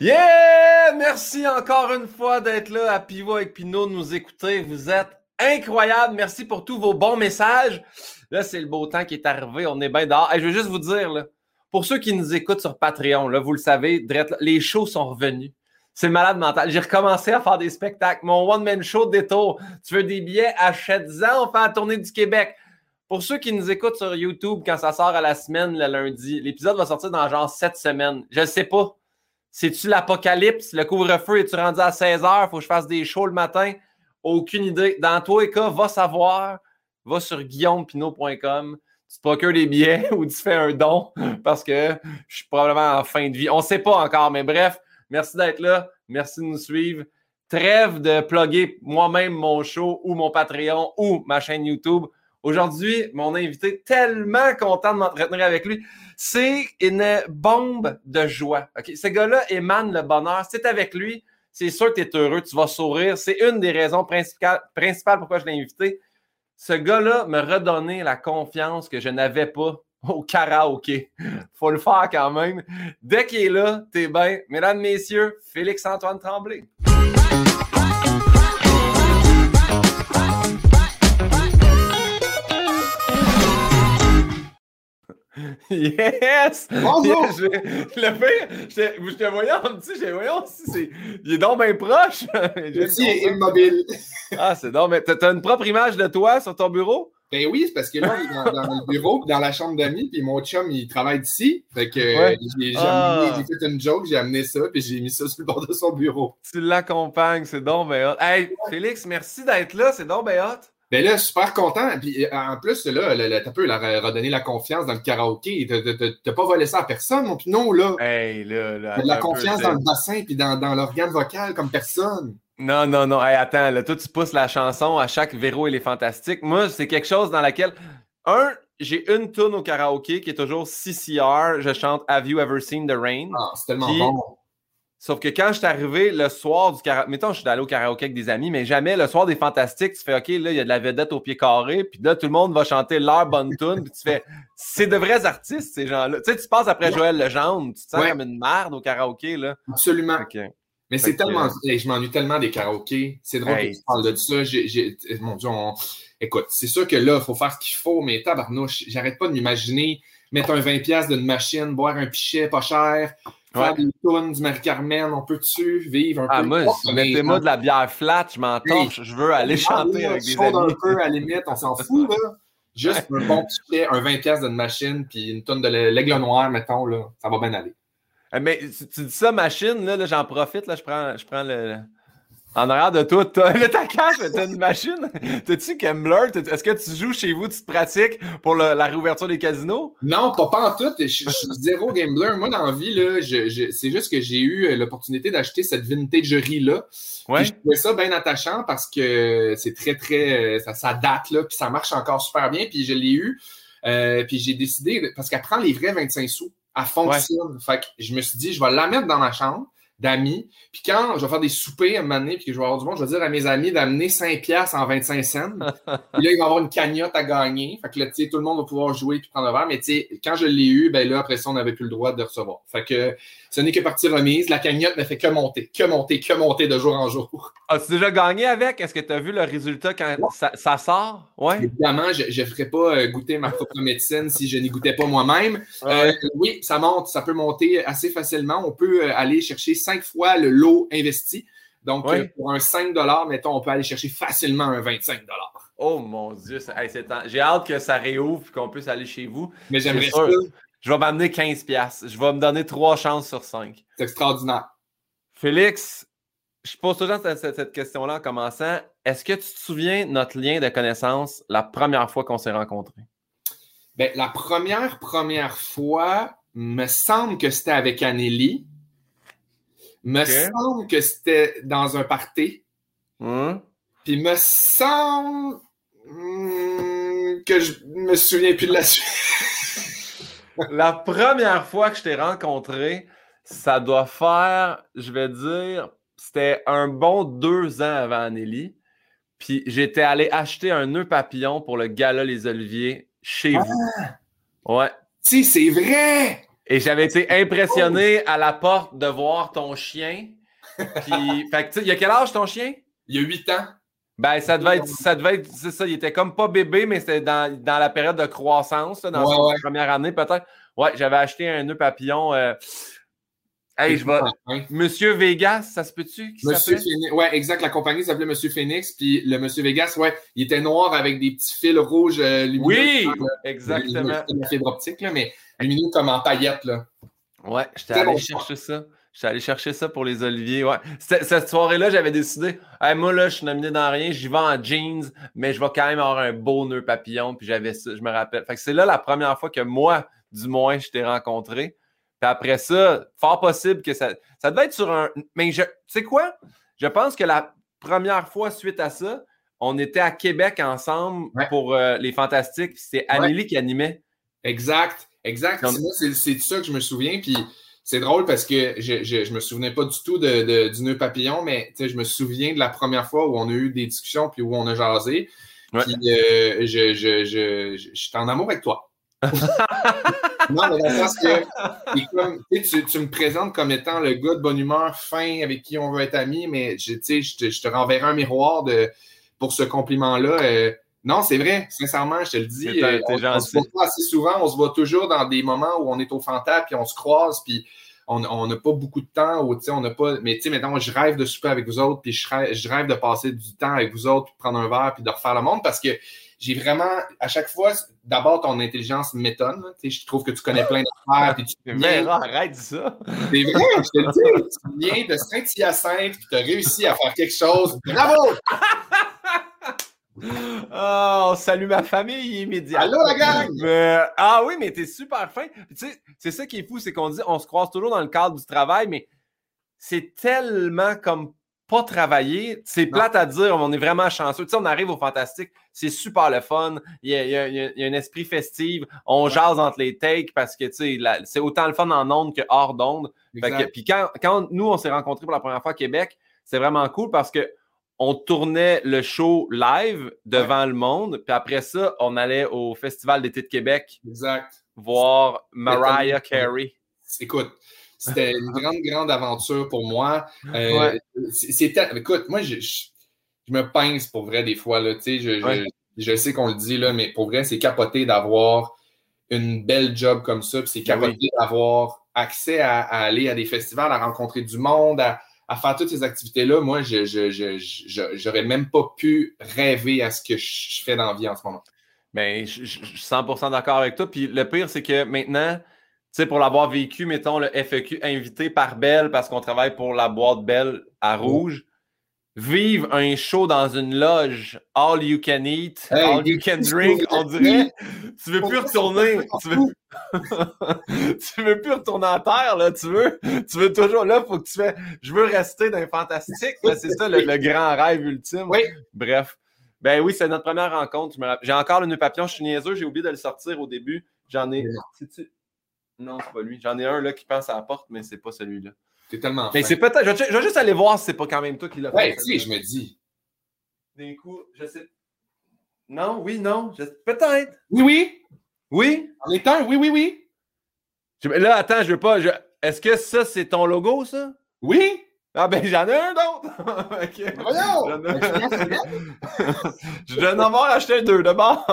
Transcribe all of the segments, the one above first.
Yeah! Merci encore une fois d'être là à Pivot avec Pinot, de nous écouter. Vous êtes incroyables. Merci pour tous vos bons messages. Là, c'est le beau temps qui est arrivé. On est bien dehors. Je veux juste vous dire, là, pour ceux qui nous écoutent sur Patreon, là, vous le savez, les shows sont revenus. C'est malade mental. J'ai recommencé à faire des spectacles. Mon one-man show détour. Tu veux des billets? Achète-en. On fait la tournée du Québec. Pour ceux qui nous écoutent sur YouTube, quand ça sort à la semaine, le lundi, l'épisode va sortir dans genre sept semaines. Je ne sais pas. C'est-tu l'apocalypse? Le couvre-feu, est tu rendu à 16 h? Faut que je fasse des shows le matin? Aucune idée. Dans tous les cas, va savoir. Va sur guillaumepinot.com. Tu te procures des billets ou tu fais un don parce que je suis probablement en fin de vie. On ne sait pas encore, mais bref, merci d'être là. Merci de nous suivre. Trêve de plugger moi-même mon show ou mon Patreon ou ma chaîne YouTube. Aujourd'hui, mon invité, tellement content de m'entretenir avec lui, c'est une bombe de joie. Ce gars-là émane le bonheur. C'est avec lui, c'est sûr que tu es heureux, tu vas sourire. C'est une des raisons principales, principales pourquoi je l'ai invité. Ce gars-là me redonnait la confiance que je n'avais pas au karaoké. Faut le faire quand même. Dès qu'il est là, t'es bien. Mesdames, messieurs, Félix-Antoine Tremblay. Yes! Bonjour! Je, le pire, je, je te voyais en petit, je voyons si c'est. Il est donc bien proche. Ici, est immobile. Ah, c'est donc, mais t'as une propre image de toi sur ton bureau? Ben oui, c'est parce que là, est dans, le bureau, dans la chambre d'amis, puis mon chum, il travaille d'ici. Fait que j'ai ah. fait une joke, j'ai amené ça, puis j'ai mis ça sur le bord de son bureau. Tu l'accompagnes, c'est donc bien hot. Hey, Félix, merci d'être là, c'est donc bien hot. Ben là, super content. Puis euh, en plus, là, t'as peu redonner la confiance dans le karaoké. T'as pas volé ça à personne, mon non, là. Hey, là, là. de la confiance dans le bassin puis dans, dans l'organe vocal comme personne. Non, non, non. Hey, attends, là, toi, tu pousses la chanson à chaque Véro, il est fantastique. Moi, c'est quelque chose dans laquelle. Un, j'ai une tune au karaoké qui est toujours CCR. Je chante Have You Ever Seen the Rain? Ah, c'est tellement bon. Sauf que quand je suis arrivé le soir du karaoké, mettons, je suis allé au karaoké avec des amis, mais jamais le soir des Fantastiques, tu fais OK, là, il y a de la vedette au pied carré, puis là, tout le monde va chanter leur bonne tune, puis tu fais c'est de vrais artistes, ces gens-là. Tu sais, tu passes après Joël Legendre, tu te sens comme une merde au karaoké, là. Absolument. Mais c'est tellement. Je m'ennuie tellement des karaokés. C'est drôle que tu parles de ça. Mon Dieu, écoute, c'est sûr que là, il faut faire ce qu'il faut, mais tabarnouche, j'arrête pas de m'imaginer mettre un 20$ d'une machine, boire un pichet pas cher, Faire des tunes du Marie-Carmen, on peut-tu vivre un ah, peu? Moi, mettez-moi de la bière flat, je m'entends, je veux aller chanter avec des amis. un peu à la limite, on s'en fout, là. Juste un bon petit un 20$ d'une machine, puis une tonne de l'aigle noir, mettons, là, ça va bien aller. Eh, mais tu dis ça, machine, là, là j'en profite, là, je prends, je prends le, en arrière de toi, t'as ta cache, t'as une machine. T'as-tu Kembler? Est-ce que tu joues chez vous, tu te pratiques pour la réouverture des casinos? Non, pas, pas en tout. Je suis zéro gambler. Moi, dans la vie, là, c'est juste que j'ai eu euh, l'opportunité d'acheter cette vintagerie-là. Ouais. Je trouvais ça bien attachant parce que c'est très, très. Ça, ça, date, là, puis ça marche encore super bien. Puis je l'ai eu. Euh, puis j'ai décidé, parce qu'elle prend les vrais 25 sous. Elle fonctionne. Fait que je me suis dit, je vais la mettre dans ma chambre d'amis. Puis quand je vais faire des soupers à un moment donné, puis que je vais avoir du monde, je vais dire à mes amis d'amener 5 piastres en 25 cents. puis là, ils vont avoir une cagnotte à gagner. Fait que là, tu sais, tout le monde va pouvoir jouer puis prendre un verre. Mais tu sais, quand je l'ai eu, ben là, après ça, on n'avait plus le droit de recevoir. Fait que ce n'est que partie remise. La cagnotte ne fait que monter, que monter, que monter de jour en jour. As-tu déjà gagné avec? Est-ce que tu as vu le résultat quand ça, sort? Ouais. Évidemment, je ne ferais pas euh, goûter ma propre médecine si je n'y goûtais pas moi-même. Euh, oui, ça monte, ça peut monter assez facilement. On peut euh, aller chercher cinq fois le lot investi. Donc, pour un 5 mettons, on peut aller chercher facilement un 25 Oh mon Dieu, j'ai hâte que ça réouvre et qu'on puisse aller chez vous. Mais j'aimerais ça. Je vais m'amener 15 pièces. Je vais me donner trois chances sur 5. C'est extraordinaire. Félix, je pose toujours cette, question-là en commençant. Est-ce que tu te souviens de notre lien de connaissance la première fois qu'on s'est rencontrés? Bien, la première, première fois, me semble que c'était avec Anneli. Me semble que c'était dans un party. Hum? Puis me semble hum, que je me souviens plus de la suite. la première fois que je t'ai rencontré, ça doit faire, je vais dire, c'était un bon deux ans avant Anneli. Puis j'étais allé acheter un nœud papillon pour le gala Les Oliviers chez vous. Ah! Ouais. Si, c'est vrai! Et j'avais été impressionné à la porte de voir ton chien. Puis, fait que, il y a quel âge ton chien? Il y a 8 ans. Ben, ça devait être, ça devait être, c'est ça, il était comme pas bébé, mais c'était dans, dans, la période de croissance, dans sa première année peut-être. Ouais, j'avais acheté un nœud papillon. Euh... Hey, je vais. Monsieur Vegas, ça se peut-tu? Monsieur Phoenix. Ouais, exact. La compagnie s'appelait Monsieur Phoenix. Puis le Monsieur Vegas, ouais, il était noir avec des petits fils rouges euh, lumineux. Oui, exactement. Une fibre optique, là, mais lumineux comme en paillettes. Là. Ouais, j'étais allé chercher ça. J'étais allé chercher ça pour les oliviers. Ouais. Cette soirée-là, j'avais décidé, moi, là, je suis nominé dans rien, j'y vais en jeans, mais je vais quand même avoir un beau nœud papillon. Puis j'avais ça, je me rappelle. Fait que c'est là la première fois que moi, du moins, je t'ai rencontré. Puis après ça, fort possible que ça. Ça devait être sur un. Mais je, tu sais quoi? Je pense que la première fois suite à ça, on était à Québec ensemble pour euh, les Fantastiques. C'est Amélie qui animait. Exact, exact. C'est de ça que je me souviens. Puis c'est drôle parce que je, je, me souvenais pas du tout de, du nœud papillon, mais je me souviens de la première fois où on a eu des discussions puis où on a jasé. Puis euh, je, je, je, je, suis en amour avec toi. non, mais dans le sens que tu, me présentes comme étant le gars de bonne humeur, fin, avec qui on veut être amis, mais je, je, te, je te renverrai un miroir de, pour ce compliment-là. Euh, non, c'est vrai, sincèrement, je te le dis. Euh, on, se voit pas assez souvent, on se voit toujours dans des moments où on est au fantasme, puis on se croise, puis on n'a pas beaucoup de temps, ou, on n'a pas. Mais tu sais, maintenant, je rêve de souper avec vous autres, puis je rêve, je rêve de passer du temps avec vous autres, puis prendre un verre, puis de refaire le monde, parce que j'ai vraiment, à chaque fois, d'abord, ton intelligence m'étonne. Je trouve que tu connais plein d'affaires. tu viens... arrête ça. C'est vrai, je te le dis. Tu viens de Saint-Hyacinthe, puis tu as réussi à faire quelque chose. Bravo! Oh, salut ma famille immédiatement. Allô la gang! ah oui, mais t'es super fin. Tu sais, c'est ça qui est fou, c'est qu'on dit on se croise toujours dans le cadre du travail, mais c'est tellement comme pas travailler. C'est plate à dire, on est vraiment chanceux. Tu sais, on arrive au fantastique, c'est super le fun. Il y, a, un esprit festif. On jase entre les takes parce que tu sais, c'est autant le fun en ondes que hors d'ondes. Puis quand, quand nous, on s'est rencontrés pour la première fois à Québec, c'est vraiment cool parce que on tournait le show live devant le monde, puis après ça, on allait au Festival d'été de Québec. Exact. Voir Mariah Carey. Écoute, c'était une grande, grande aventure pour moi. Euh, écoute, moi, je, me pince pour vrai des fois. Là, je, je, sais qu'on le dit, là, mais pour vrai, c'est capoté d'avoir une belle job comme ça. c'est ben capoté d'avoir accès à, aller à des festivals, à rencontrer du monde, à, à faire toutes ces activités-là, moi, je j'aurais même pas pu rêver à ce que je fais dans la vie en ce moment. Bien, je, suis 100% d'accord avec toi. Puis le pire, c'est que maintenant, tu sais, pour l'avoir vécu, mettons, le FEQ invité par Belle, parce qu'on travaille pour la boîte Belle à Rouge, vivre un show dans une loge, all you can eat, all you can drink, on dirait, tu veux plus retourner, tu veux, tu veux plus retourner en terre, là, tu veux, tu veux toujours, là, faut que tu fais, je veux rester dans le fantastique, c'est ça le, grand rêve ultime. Oui. Bref. Ben oui, c'est notre première rencontre. J'ai encore le nœud papillon, je suis niaiseux, j'ai oublié de le sortir au début. J'en ai. Non, c'est pas lui. J'en ai un là qui pense à la porte, mais c'est pas celui-là. C'est tellement. Mais c'est peut-être. Je, vais juste aller voir si c'est pas quand même toi qui l'as fait. Ouais, si, je me dis. D'un coup, je sais. Non, oui, non. Peut-être. Oui, oui. Oui? En est un, oui, oui, oui. Là, attends, je veux pas. Est-ce que ça, c'est ton logo, ça? Oui. Ah ben j'en ai un d'autre! ok. Voyons! je viens d'en avoir acheté deux de bord.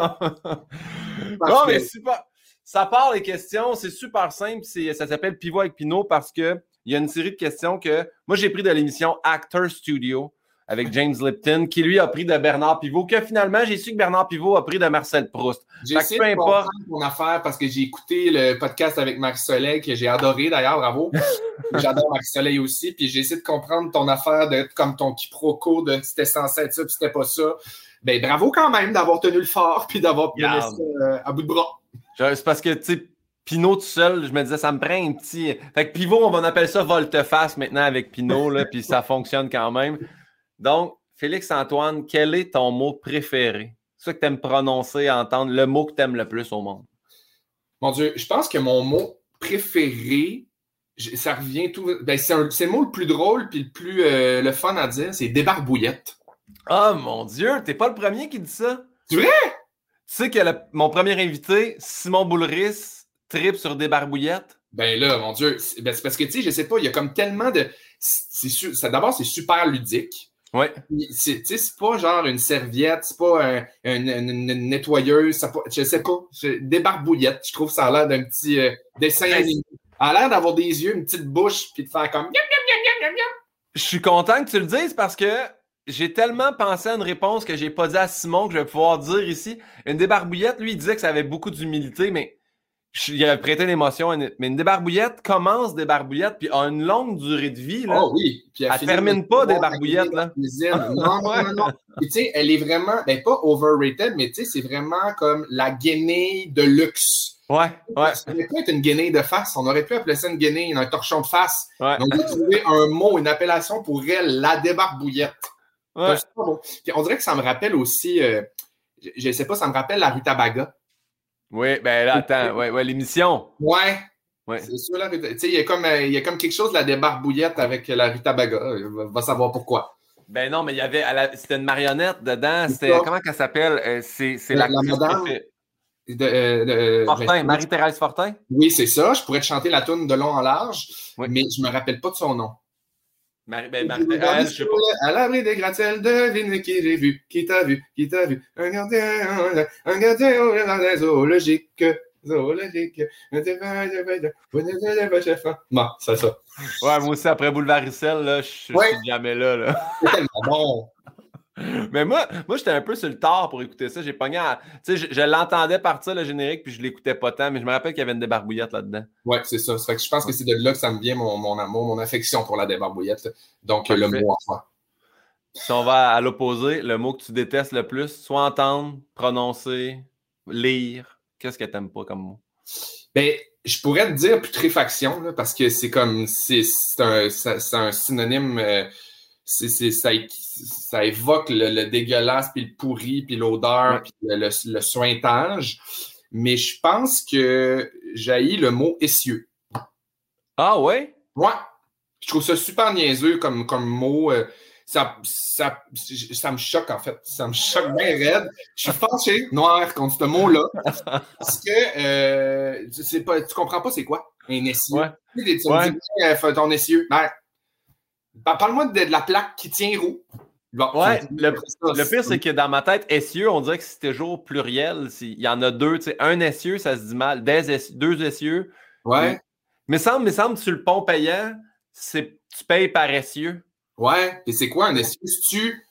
non, mais super. Ça part les questions, c'est super simple. Ça s'appelle Pivot avec Pinot parce que il y a une série de questions que moi, j'ai pris de l'émission Actor Studio avec James Lipton, qui lui a pris de Bernard Pivot, que finalement, j'ai su que Bernard Pivot a pris de Marcel Proust. J'ai essayé de comprendre mon affaire parce que j'ai écouté le podcast avec Marc Soleil, que j'ai adoré d'ailleurs, bravo. J'adore Marc Soleil aussi, puis j'ai essayé de comprendre ton affaire d'être comme ton quiproquo de c'était censé être ça, puis c'était pas ça. Ben bravo quand même d'avoir tenu le fort, puis d'avoir mené ça euh, à bout de bras. C'est parce que, tu sais, Pinot tout seul, je me disais, ça me prend un petit. Fait que pivot, on va appeler ça volte-face maintenant avec Pinot, là, puis ça fonctionne quand même. Donc, Félix-Antoine, quel est ton mot préféré? Ce que tu aimes prononcer, entendre, le mot que tu aimes le plus au monde? Mon Dieu, je pense que mon mot préféré, ça revient tout. Ben, c'est le mot le plus drôle puis le plus euh, le fun à dire, c'est débarbouillette. Ah, oh, mon Dieu, t'es pas le premier qui dit ça? C'est vrai? Tu sais que mon premier invité, Simon Boulris, trip sur des barbouillettes? Ben là, mon Dieu, c'est ben parce que, tu sais, je sais pas, il y a comme tellement de. D'abord, c'est super ludique. Ouais. C'est pas genre une serviette, c'est pas une, nettoyeuse, ça pas, je sais pas, des barbouillettes. Je trouve ça a l'air d'un petit euh, dessin animé. a l'air d'avoir des yeux, une petite bouche, puis de faire comme. Je suis content que tu le dises parce que j'ai tellement pensé à une réponse que j'ai pas dit à Simon que je vais pouvoir dire ici. Une débarbouillette, lui, il disait que ça avait beaucoup d'humilité, mais il a prêté l'émotion. Mais une débarbouillette commence des barbouillettes puis a une longue durée de vie. Là. Oh oui. Puis elle, termine pas des barbouillettes. Là. Non, non, non, tu sais, elle est vraiment, ben pas overrated, mais tu sais, c'est vraiment comme la guinée de luxe. Ouais, ouais. Ça aurait pu être une guinée de face. On aurait pu appeler ça une guinée, un torchon de face. Ouais. On aurait trouvé un mot, une appellation pour elle, la débarbouillette. Ouais. on dirait que ça me rappelle aussi, euh, je ne sais pas, ça me rappelle la rutabaga. Oui, ben là, attends, ouais, ouais, l'émission. Ouais. ouais. C'est sûr, la Tu sais, il y, a comme, euh, il y a comme quelque chose la débarbouillette avec la rutabaga. On va savoir pourquoi. Ben non, mais il y avait, c'était une marionnette dedans. C'était, comment qu'elle s'appelle? Euh, c'est, la, la madame? De, Fortin, ben, Marie-Thérèse Fortin? Oui, c'est ça. Je pourrais te chanter la toune de long en large, mais je ne me rappelle pas de son nom. Marie, ben, Marie je sais pas. À l'abri des gratte-ciels, devine qui j'ai vu, qui t'a vu, qui t'a vu. Un gardien, un gardien au zoologique. Zoologique. Bon, c'est ça. Ouais, moi aussi, après Boulevard Rissel, là, je suis jamais là. là. C'est tellement bon. Mais moi, moi j'étais un peu sur le tard pour écouter ça. J'ai pogné Tu sais, je, l'entendais partir le générique, puis je l'écoutais pas tant, mais je me rappelle qu'il y avait une débarbouillette là-dedans. Ouais, c'est ça. que je pense que c'est de là que ça me vient mon, mon, amour, mon affection pour la débarbouillette. Donc, le mot enfin. Si on va à l'opposé, le mot que tu détestes le plus, soit entendre, prononcer, lire, qu'est-ce que tu n'aimes pas comme mot? Ben, je pourrais te dire putréfaction, là, parce que c'est comme, c'est un, un, synonyme, euh, c'est ça, ça évoque le, dégueulasse, puis le pourri, puis l'odeur, puis le, le, sointage. Mais je pense que j'ai le mot essieu. Ah ouais? Ouais. Je trouve ça super niaiseux comme, comme mot. Euh, ça, ça, ça me choque, en fait. Ça me choque bien raide. Je suis fâché, noir, contre ce mot-là. Parce que euh, c'est pas, tu comprends pas c'est quoi un essieu. Ouais. Tu dis, euh, ton essieu. Ben, Parle-moi de, la plaque qui tient roue. ouais, le, pire, c'est que dans ma tête, essieu, on dirait que c'est toujours pluriel. Il y en a deux. Un essieu, ça se dit mal. deux essieux. Ouais. Mais semble, mais semble, sur le pont payant, tu payes par essieu. Ouais. Et c'est quoi un essieu? tu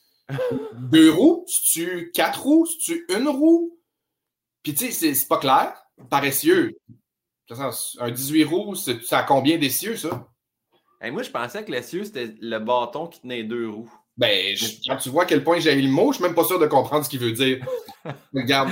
deux roues? tu quatre roues? tu une roue? Puis tu sais, c'est pas clair. Par essieu. Un 18 roues, ça a combien d'essieux, ça? Moi, je pensais que l'essieu, c'était le bâton qui tenait deux roues. Ben, quand tu vois à quel point j'ai eu le mot, je suis même pas sûr de comprendre ce qu'il veut dire. Regarde.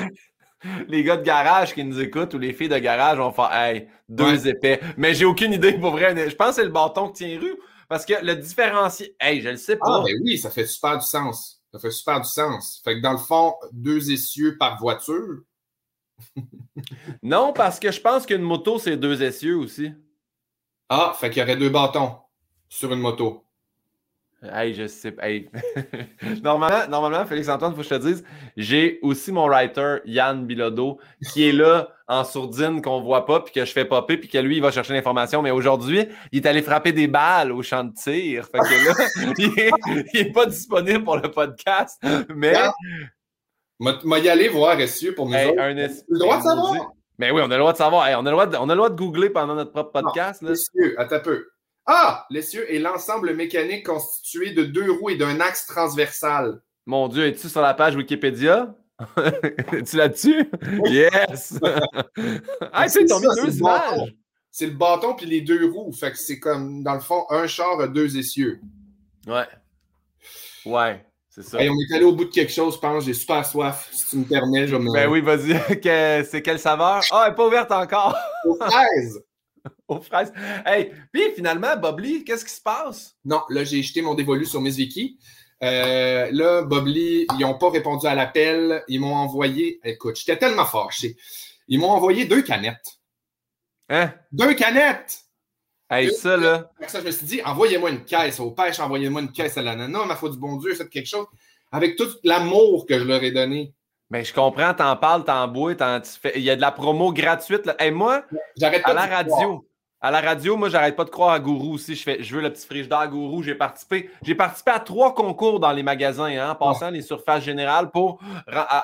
Les gars de garage qui nous écoutent ou les filles de garage vont faire Hey, deux épais. Mais j'ai aucune idée pour vrai. Je pense que c'est le bâton qui tient rue. Parce que le différencier. Hey, je le sais pas. Ah, ben oui, ça fait super du sens. Ça fait super du sens. Fait que dans le fond, deux essieux par voiture. non, parce que je pense qu'une moto, c'est deux essieux aussi. Ah, fait qu'il y aurait deux bâtons sur une moto. Hey, je sais hey. normalement, normalement, Félix-Antoine, il faut que je te dise, j'ai aussi mon writer, Yann Bilodeau, qui est là en sourdine qu'on ne voit pas, puis que je fais popper, puis que lui, il va chercher l'information. Mais aujourd'hui, il est allé frapper des balles au champ de tir. Fait que là, il n'est pas disponible pour le podcast. Mais. Moi, y aller voir SU pour nous hey, autres. Un le droit de savoir? Mais oui, on a le droit de savoir. on, a le droit de, on a le droit de googler pendant notre propre podcast. Non, L'essieu, attends un peu. Ah! L'essieu est l'ensemble mécanique constitué de deux roues et d'un axe transversal. Mon Dieu, es-tu sur la page Wikipédia? Es-tu là-dessus? Yes! ah, c'est tombé deux images! C'est le bâton puis les deux roues. Fait que c'est comme, dans le fond, un char, deux essieux. Ouais. Ouais on est allé au bout de quelque chose, je pense. J'ai super soif. Si tu me permets, je me. Ben oui, vas-y. c'est quelle saveur? Ah, elle n'est pas ouverte encore. Aux fraises. Aux fraises. Hey, puis finalement, Bobly, qu'est-ce qui se passe? Non, là, j'ai jeté mon dévolu sur Miss Vicky. Euh, là, Bobly, ils n'ont pas répondu à l'appel. Ils m'ont envoyé. Écoute, j'étais tellement fâché. Ils m'ont envoyé deux canettes. Hein? Deux canettes! Hey, ça, là. Ça, je me suis dit, envoyez-moi une caisse au pêche, envoyez-moi une caisse à l'ananas, ma foi du bon Dieu, faites quelque chose. Avec tout l'amour que je leur ai donné. Mais je comprends, t'en parles, t'en bois, t'en, il y a de la promo gratuite. Là. moi, J'arrête à la radio, À la radio, moi, j'arrête pas de croire à Gourou aussi. Je, fais, je veux le petit frigidaire Gourou. J'ai participé. J'ai participé à trois concours dans les magasins, hein, en passant les surfaces générales pour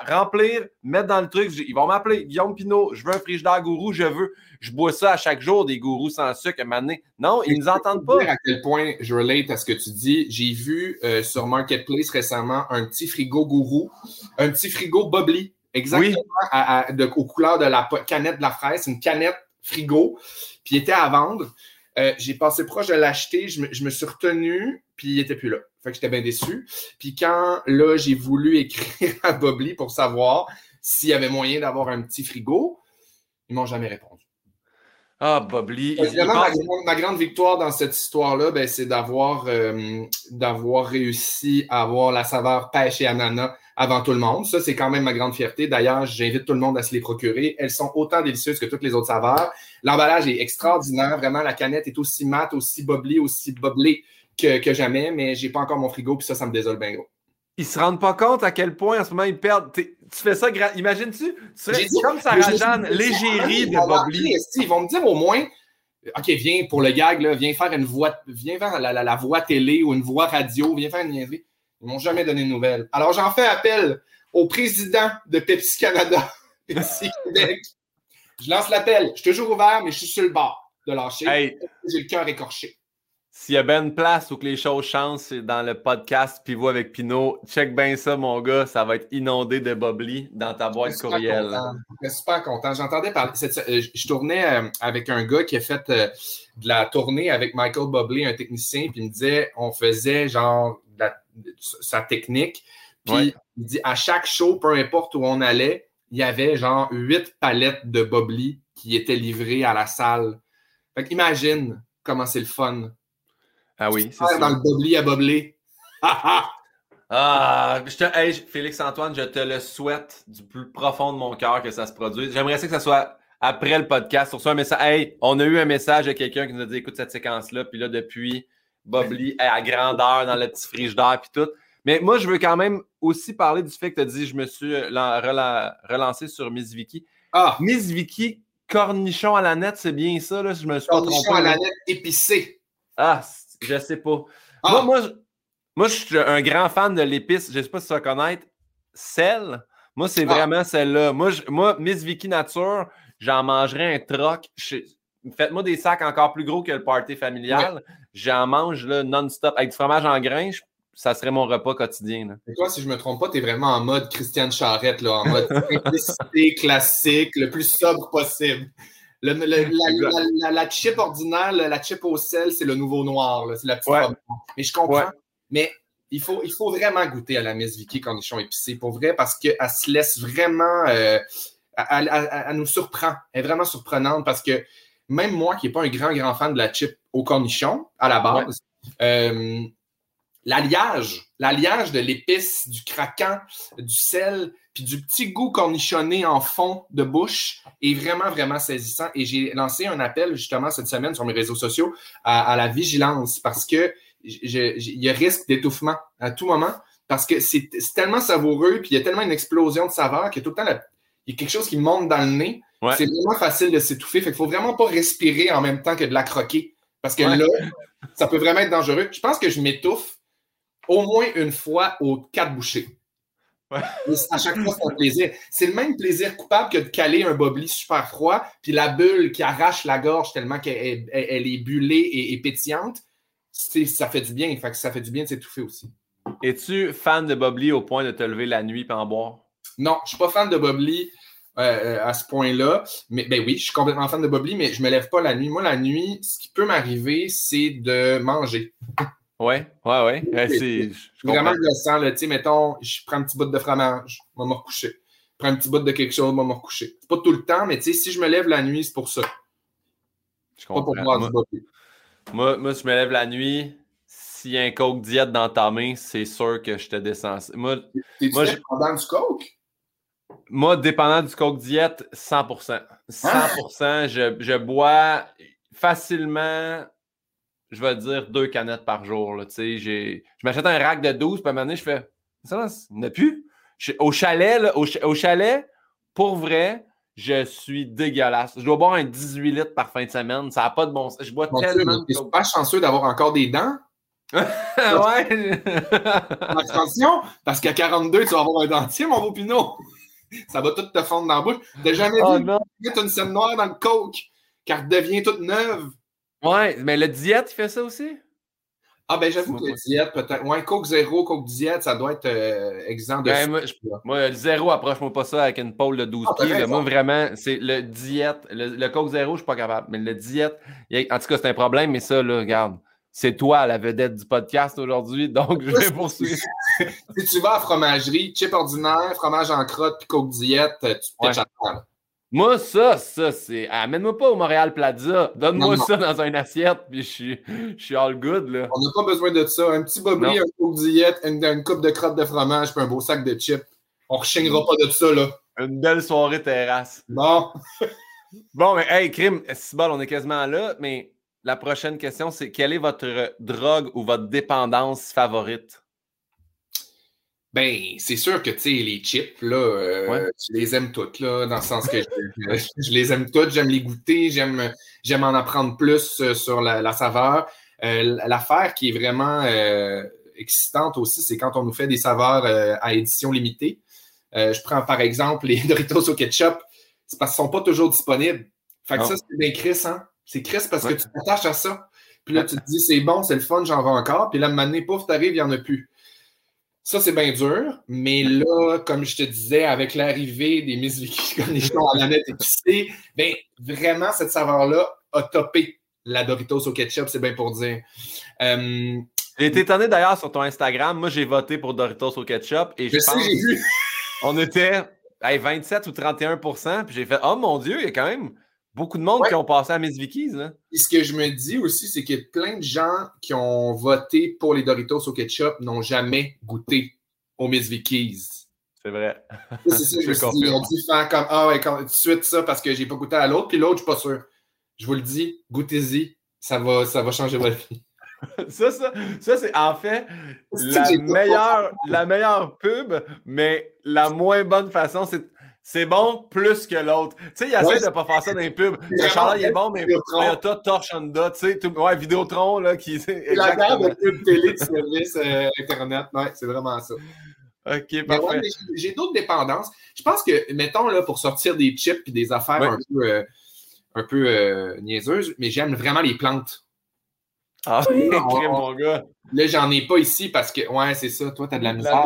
remplir, mettre dans le truc. Ils vont m'appeler Guillaume Pinot. Je veux un frigidaire Gourou. Je veux. Je bois ça à chaque jour, des gourous sans sucre à Non, ils ne nous entendent pas. à quel point je relate à ce que tu dis? J'ai vu euh, sur Marketplace récemment un petit frigo gourou, un petit frigo Bubbly, exactement aux couleurs de la canette de la fraise, une canette frigo puis il était à vendre. Euh, j'ai passé proche de l'acheter, je me, suis retenu, puis il était plus là. Fait que j'étais bien déçu. Puis quand là, j'ai voulu écrire à Bobly pour savoir s'il y avait moyen d'avoir un petit frigo, ils m'ont jamais répondu. Ah, Bobly. ma, grande victoire dans cette histoire-là, ben, c'est d'avoir euh, d'avoir réussi à avoir la saveur pêche et ananas avant tout le monde. Ça, c'est quand même ma grande fierté. D'ailleurs, j'invite tout le monde à se les procurer. Elles sont autant délicieuses que toutes les autres saveurs. L'emballage est extraordinaire. Vraiment, la canette est aussi mate, aussi boblée, aussi boblée que, que jamais, mais j'ai pas encore mon frigo, puis ça, ça me désole bien gros. Ils se rendent pas compte à quel point en ce moment ils perdent. Tu fais ça, imagines-tu? Tu comme Sarah Jeanne, l'égérie de Bobli. Ils vont me dire au moins, OK, viens pour le gag, là, viens faire une voix, viens faire la, la, voix télé ou une voix radio, viens faire une niaiserie. Ils m'ont jamais donné de nouvelles. Alors, j'en fais appel au président de Pepsi Canada, Pepsi Québec. Je lance l'appel. Je suis toujours ouvert, mais je suis sur le bord de lâcher. J'ai le cœur écorché. S'il y a bien une place où que les choses changent, c'est dans le podcast Pivot avec Pinot. Check bien ça, mon gars. Ça va être inondé de bobli dans ta boîte courriel. Je suis super content. J'entendais parler. Euh, je tournais euh, avec un gars qui a fait euh, de la tournée avec Michael Bobley, un technicien, puis il me disait on faisait genre sa technique. Puis il dit à chaque show, peu importe où on allait, il y avait genre huit palettes de bobli qui étaient livrées à la salle. Fait qu'imagine comment c'est le fun ah oui, c'est ça. Dans le bobli à bobler. ah, je te, Félix-Antoine, je te le souhaite du plus profond de mon cœur que ça se produise. J'aimerais que ça soit après le podcast. Sur un message. Hey, on a eu un message de quelqu'un qui nous a dit écoute cette séquence-là, puis là, depuis, Bobli à grandeur dans le petit frigidaire, puis tout. Mais moi, je veux quand même aussi parler du fait que tu as dit je me suis euh, relancé sur Miss Vicky. Ah! Miss Vicky, cornichon à la nette, c'est bien ça, là, je me suis cornichon pas trompé. à la nette épicé. Ah, je sais pas. Ah. Moi, moi, je, suis un grand fan de l'épice. Je sais pas si tu vas connaître. Celle. Moi, c'est ah. vraiment celle-là. Moi, moi, Miss Vicky Nature, j'en mangerais un troc. Faites-moi des sacs encore plus gros que le party familial. J'en mange non-stop. Avec du fromage en grains, ça serait mon repas quotidien. Et toi, si je me trompe pas, tu es vraiment en mode Christiane Charrette, là, en mode simplicité classique, le plus sobre possible la, chip ordinaire, la, chip au sel, c'est le nouveau noir. C'est la petite Mais je comprends. Mais il faut, il faut vraiment goûter à la Miss Vicky cornichon épicé, pour vrai, parce qu'elle se laisse vraiment. Euh, elle, nous surprend. Elle est vraiment surprenante parce que même moi, qui n'ai pas un grand, grand fan de la chip au cornichon, à la base, euh, l'alliage, l'alliage de l'épice, du craquant, du sel, puis du petit goût cornichonné en fond de bouche est vraiment, vraiment saisissant. Et j'ai lancé un appel justement cette semaine sur mes réseaux sociaux à, la vigilance parce que il y a risque d'étouffement à tout moment parce que c'est tellement savoureux, puis il y a tellement une explosion de saveur que tout le temps, il y a quelque chose qui monte dans le nez. C'est vraiment facile de s'étouffer. Fait qu'il faut vraiment pas respirer en même temps que de la croquer. Parce que là, ça peut vraiment être dangereux. Je pense que je m'étouffe au moins une fois aux quatre bouchées. À chaque fois, c'est un plaisir. C'est le même plaisir coupable que de caler un bobli super froid, puis la bulle qui arrache la gorge tellement qu'elle est bullée et, pétillante. Ça fait du bien. ça fait du bien de s'étouffer aussi. Es-tu fan de bobli au point de te lever la nuit et en boire? Non, je suis pas fan de bobli euh, euh, à ce point-là. Mais ben oui, je suis complètement fan de bobli, mais je me lève pas la nuit. Moi, la nuit, ce qui peut m'arriver, c'est de manger. Ouais, ouais, ouais. c'est vraiment sens, là. Tu sais, mettons, je prends un petit bout de fromage, je vais me recoucher. Je prends un petit bout de quelque chose, je vais me recoucher. C'est pas tout le temps, mais tu sais, si je me lève la nuit, c'est pour ça. Je comprends. Pas pour moi, moi, moi, je me lève la nuit, s'il y a un coke diète dans ta main, c'est sûr que je te descends. Moi, moi dépendant du coke? Moi, dépendant du coke diète, 100%. 100%. Je, je bois facilement je vais dire deux canettes par jour. Là, je m'achète un rack de 12, puis à un moment donné, je fais ça, il n'y a plus. au chalet, au, chalet, pour vrai, je suis dégueulasse. Je dois boire un 18 litres par fin de semaine. Ça n'a pas de bon sens. Je bois tellement. Tu pas chanceux d'avoir encore des dents. ouais. Attention, parce qu'à 42, tu vas avoir un dentier, mon beau Pinot. Ça va tout te fondre dans la bouche. T'as jamais oh, vu une scène noire dans le coke, car devient toute neuve. Ouais, mais le diète, il fait ça aussi? Ah, ben j'avoue que le diète, peut-être. Ouais, Coke zéro, Coke diète, ça doit être euh, exempt de. Ben, moi, le zéro, approche-moi pas ça avec une pôle de 12 ah, pieds. Moi, vraiment, c'est le diète. Le, Coke zéro, je suis pas capable. Mais le diète, en tout cas, c'est un problème, mais ça, là, regarde. C'est toi la vedette du podcast aujourd'hui, donc je vais poursuivre. si tu vas à fromagerie, chip ordinaire, fromage en crotte puis Coke diète, tu te ouais. Moi, ça, ça, c'est. Amène-moi pas au Montréal Plaza. Donne-moi ça dans une assiette, puis je suis, je suis all good, là. On n'a pas besoin de ça. Un petit bobby, un Coke diète, une, coupe de crotte de fromage, puis un beau sac de chips. On ne pas de ça, là. Une belle soirée terrasse. Bon. bon, mais hey, crime, c'est bon, on est quasiment là, mais la prochaine question, c'est quelle est votre drogue ou votre dépendance favorite? Ben, c'est sûr que, tu sais, les chips, là, euh, tu les aimes toutes, là, dans le sens que je, les aime toutes, j'aime les goûter, j'aime, j'aime en apprendre plus euh, sur la, saveur. Euh, l'affaire qui est vraiment excitante aussi, c'est quand on nous fait des saveurs à édition limitée. je prends par exemple les Doritos au ketchup, c'est parce qu'ils ne sont pas toujours disponibles. Fait que ça, c'est bien Chris, hein? C'est Chris parce que tu t'attaches à ça. Puis là, tu te dis, c'est bon, c'est le fun, j'en veux encore. Puis là, maintenant, pouf, t'arrives, il n'y en a plus. Ça, c'est bien dur, mais là, comme je te disais, avec l'arrivée des Miss Vicky cornichons à la nette épicée, ben vraiment, cette saveur-là a topé la Doritos au ketchup, c'est bien pour dire. Euh, j'ai été étonné d'ailleurs sur ton Instagram. Moi, j'ai voté pour Doritos au ketchup et je, pense j'ai vu. on était à 27 ou 31% puis j'ai fait Oh mon Dieu, il y a quand même beaucoup de monde qui ont passé à Miss Vickies. Et ce que je me dis aussi, c'est que plein de gens qui ont voté pour les Doritos au ketchup n'ont jamais goûté aux Miss Vickies. C'est vrai. C'est ça, je me suis dit, on dit faire comme Ah ouais, tout de suite ça parce que j'ai pas goûté à l'autre, puis l'autre, je suis pas sûr. Je vous le dis, goûtez-y, ça va, ça va changer votre vie. ça, ça, ça c'est en fait la meilleure, la meilleure pub, mais la moins bonne façon, c'est c'est bon plus que l'autre. Tu sais, il essaie de de pas faire ça dans les pubs. Le chandail est bon, mais Toyota Torch Honda, tu sais, ouais, Vidéotron, là, qui... La gamme de pub télé de service euh, Internet, ouais, c'est vraiment ça. OK, parfait. J'ai d'autres dépendances. Je pense que, mettons, là, pour sortir des chips et des affaires un peu, euh, un peu euh, niaiseuses, mais j'aime vraiment les plantes. Ah, oui, mon gars. Là, j'en ai pas ici parce que, ouais, c'est ça, toi, t'as de la misère.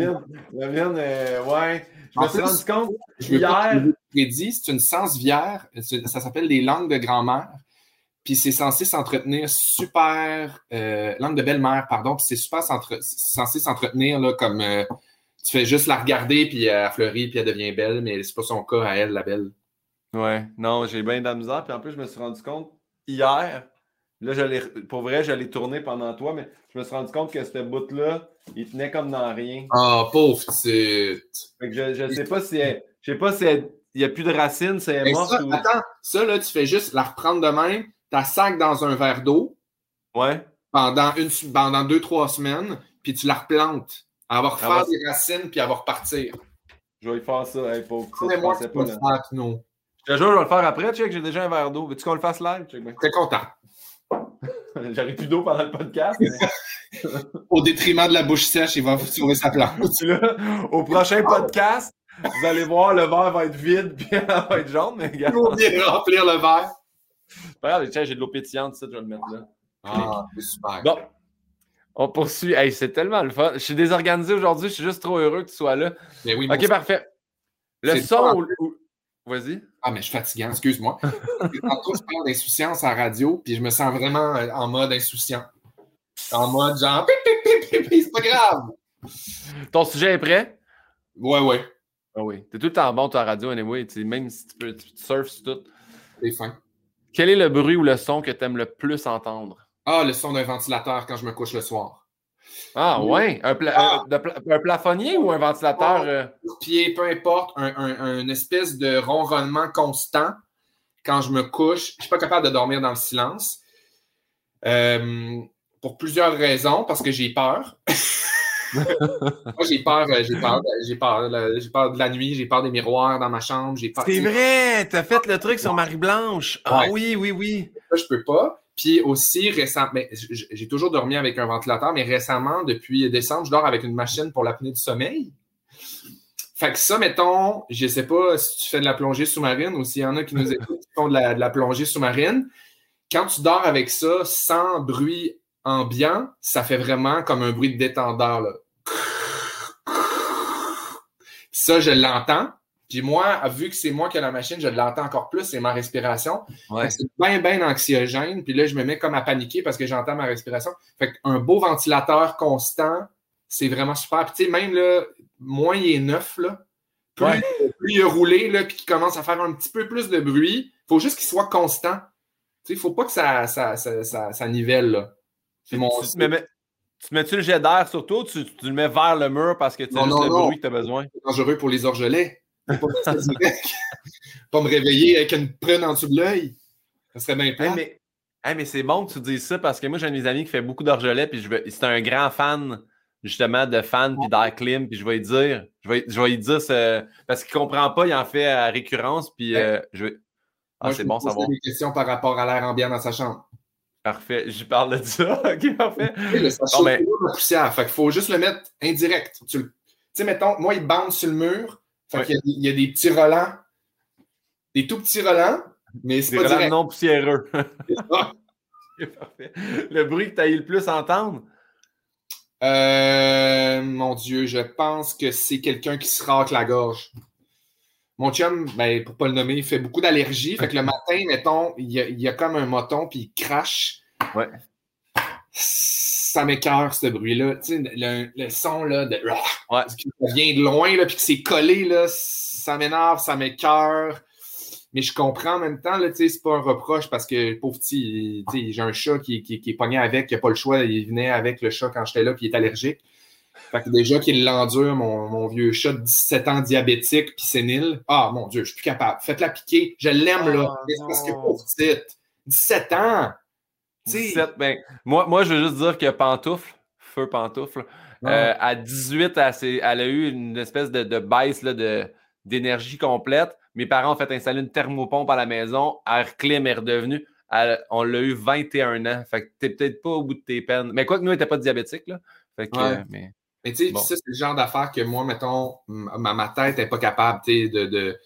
La viande, ouais. Je me suis rendu compte je hier. c'est une sensivière. Ça s'appelle des langues de grand-mère. Puis c'est censé s'entretenir super. Euh, langue de belle-mère, pardon. Puis c'est super censé s'entretenir là, comme. Euh, tu fais juste la regarder, puis elle fleurit, puis elle devient belle, mais c'est pas son cas à elle, la belle. Ouais, non, j'ai bien de la misère. Puis en plus, je me suis rendu compte hier, là, pour vrai, j'allais tourner pendant toi, mais je me suis rendu compte que cette bout-là, il tenait comme dans rien. Ah, pauvre petite. je, je sais pas si je sais pas s'il n'y a plus de racines, c'est mort. ou... Attends, ça, là, tu fais juste la reprendre de même, ta sac dans un verre d'eau. Ouais. Pendant, une, pendant deux, trois semaines, puis tu la replantes. Elle va refaire des racines, puis elle va repartir. Je vais y faire ça, hey, pauvre. moi pas, le faire, non. Je te jure, je vais le faire après, check, j'ai déjà un verre d'eau. Veux-tu qu'on le fasse live? Très content. J'aurais plus d'eau pendant le podcast. Au détriment de la bouche sèche, il va sauver sa plante. au prochain podcast, vous allez voir, le verre va être vide, puis elle va être jaune, mais regarde. Remplir le verre. Grave, tiens, j'ai de l'eau pétillante, ça, je vais le mettre là. Ah, c'est super. Bon. On poursuit. Hey, c'est tellement le fun. Je suis désorganisé aujourd'hui, je suis juste trop heureux que tu sois là. Mais oui, ok, parfait. Le son. Vas-y. Ah, mais je suis fatiguant, excuse-moi. Tantôt, je parle d'insouciance à radio, puis je me sens vraiment euh, en mode insouciant. En mode genre, c'est pas grave. Ton sujet est prêt? Ouais, ouais. Ah oui. T'es tout le temps bon, ta radio, anyway. Même si tu peux, tu surfes tout. C'est fin. Quel est le bruit ou le son que tu aimes le plus entendre? Ah, le son d'un ventilateur quand je me couche le soir. Ah, ouais. Un, ah. un, plafonnier ou un ventilateur? Euh? Pied, peu importe. Un, un, espèce de ronronnement constant quand je me couche. Je ne suis pas capable de dormir dans le silence. Euh, pour plusieurs raisons, parce que j'ai peur. Moi, j'ai peur, euh, j'ai peur, j'ai peur, j'ai peur de la nuit, j'ai peur des miroirs dans ma chambre, j'ai peur. C'est vrai, t'as fait le truc sur Marie-Blanche. Ah oui, oui, oui. Ça, je peux pas. Puis aussi, récemment, j'ai toujours dormi avec un ventilateur, mais récemment, depuis décembre, je dors avec une machine pour l'apnée du sommeil. Fait que ça, mettons, je sais pas si tu fais de la plongée sous-marine ou s'il y en a qui nous écoutent qui font de la, de la plongée sous-marine. Quand tu dors avec ça sans bruit ambiant, ça fait vraiment comme un bruit de détendeur. Là. Ça, je l'entends. Puis moi, vu que c'est moi qui ai la machine, je l'entends encore plus, c'est ma respiration. C'est bien, bien anxiogène. Puis là, je me mets comme à paniquer parce que j'entends ma respiration. Fait qu'un beau ventilateur constant, c'est vraiment super. Puis tu sais, même là, moins il est neuf, là, plus, il est roulé, là, puis qu'il commence à faire un petit peu plus de bruit, il faut juste qu'il soit constant. Tu sais, il ne faut pas que ça, ça, ça, ça nivelle, là. Tu, mets-tu le jet d'air sur toi ou tu, le mets vers le mur parce que tu as juste le bruit que tu as besoin? C'est dangereux pour les orgelets. Pas, pas me réveiller avec une prune en dessous de l'œil. Ça serait bien plat. mais, mais c'est bon que tu dises ça parce que moi, j'ai un de mes amis qui fait beaucoup d'orgelets puis c'est un grand fan justement de fan puis d'air clim puis je vais lui dire je vais, je vais lui dire parce qu'il comprend pas il en fait à récurrence puis euh, je vais ah, c'est bon ça va des questions par rapport à l'air ambiant dans sa chambre Parfait, je parle de ça. OK, parfait. Oui, ça la poussière. Fait qu'il faut juste le mettre indirect. Tu sais, mettons, moi, il bande sur le mur. Fait qu'il y, y, a des petits relents. Des tout petits relents, mais c'est pas relents direct. non poussiéreux. parfait. Le bruit que tu as eu le plus à entendre? Euh, mon Dieu, je pense que c'est quelqu'un qui se racle la gorge. Mon chum, ben, pour pas le nommer, il fait beaucoup d'allergies. Fait que le matin, mettons, il y a, il y a comme un moton, puis il crache. Ouais. Ça m'écœure, ce bruit-là. Tu sais, le, le, son, là, de... Ouais. Ça vient de loin, là, puis que c'est collé, là, ça m'énerve, ça m'écœure. Mais je comprends en même temps, là, tu sais, c'est pas un reproche parce que, pauvre petit, tu sais, j'ai un chat qui, qui, qui, est pogné avec, qui a pas le choix, il venait avec le chat quand j'étais là, puis il est allergique. Fait que déjà qu'il l'endure, mon, mon, vieux chat de 17 ans diabétique puis sénile. Ah, mon Dieu, je suis plus capable. Faites-la piquer. Je l'aime, là. Oh, parce que pauvre petite. 17 ans. 17, ben, moi, moi, je veux juste dire que Pantoufle, Feu Pantoufle, euh, à 18, elle, a eu une espèce de, de baisse d'énergie complète. Mes parents ont fait installer une thermopompe à la maison. Air Clim est redevenu. on l'a eu 21 ans. Fait que t'es peut-être pas au bout de tes peines. Mais quoi que nous, on n'était pas diabétique, là. Fait que, mais... Mais tu sais, c'est le genre d'affaire que moi, mettons, ma, ma tête n'est pas capable de, de,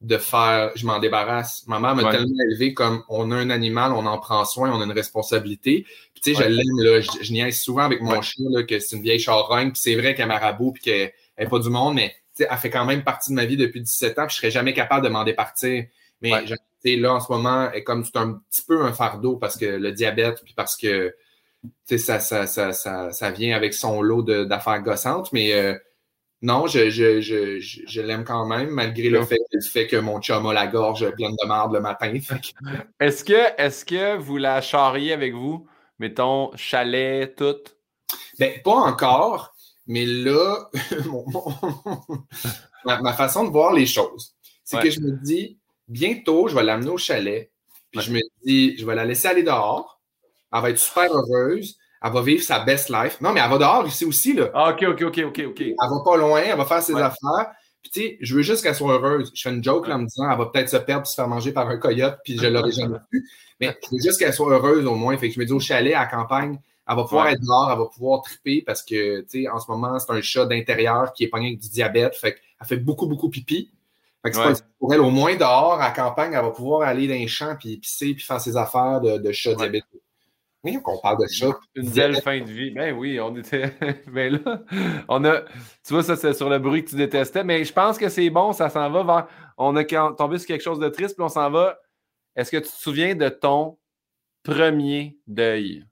de faire, je m'en débarrasse. Ma mère m'a tellement élevé comme on a un animal, on en prend soin, on a une responsabilité. Puis tu sais, je l'aime, là, je, je niaise souvent avec mon chien, là, que c'est une vieille charogne, puis c'est vrai qu'elle est marabout, puis qu'elle n'est pas du monde, mais tu sais, elle fait quand même partie de ma vie depuis 17 ans, puis je serais jamais capable de m'en départir. Mais sais, là, en ce moment, est comme c'est un petit peu un fardeau parce que le diabète, puis parce que ça, ça, ça, ça, ça vient avec son lot d'affaires gossantes, mais euh, non, je, je, je, je l'aime quand même, malgré le fait, le fait, que mon chum a la gorge pleine de marde le matin. Est-ce que, est que vous la charriez avec vous? Mettons, chalet, tout? Ben, pas encore, mais là, ma, façon de voir les choses, c'est que je me dis, bientôt, je vais l'amener au chalet, puis je me dis, je vais la laisser aller dehors, elle va être super heureuse. Elle va vivre sa best life. Non, mais elle va dehors ici aussi. Là. Ah, OK, OK, OK, OK, OK. Elle va pas loin, elle va faire ses affaires. Puis, tu sais, je veux juste qu'elle soit heureuse. Je fais une joke là, en me disant, elle va peut-être se perdre et se faire manger par un coyote, puis je l'aurais jamais vu. Mais je veux juste qu'elle soit heureuse au moins. Fait que je me dis au chalet, à la campagne, elle va pouvoir être dehors, elle va pouvoir triper parce que, tu sais, en ce moment, c'est un chat d'intérieur qui est pogné avec du diabète. Fait qu'elle fait beaucoup, beaucoup pipi. Fait que c'est pas pour elle, au moins dehors, à la campagne, elle va pouvoir aller dans les champs, puis pisser, puis faire ses affaires de, de chat diabétique. Oui, qu'on parle de ça. Une belle fin de vie. Ben oui, on était. ben là, on a. Tu vois, ça, c'est sur le bruit que tu détestais, mais je pense que c'est bon, ça s'en va vers. On a tombé sur quelque chose de triste, puis on s'en va. Est-ce que tu te souviens de ton premier deuil?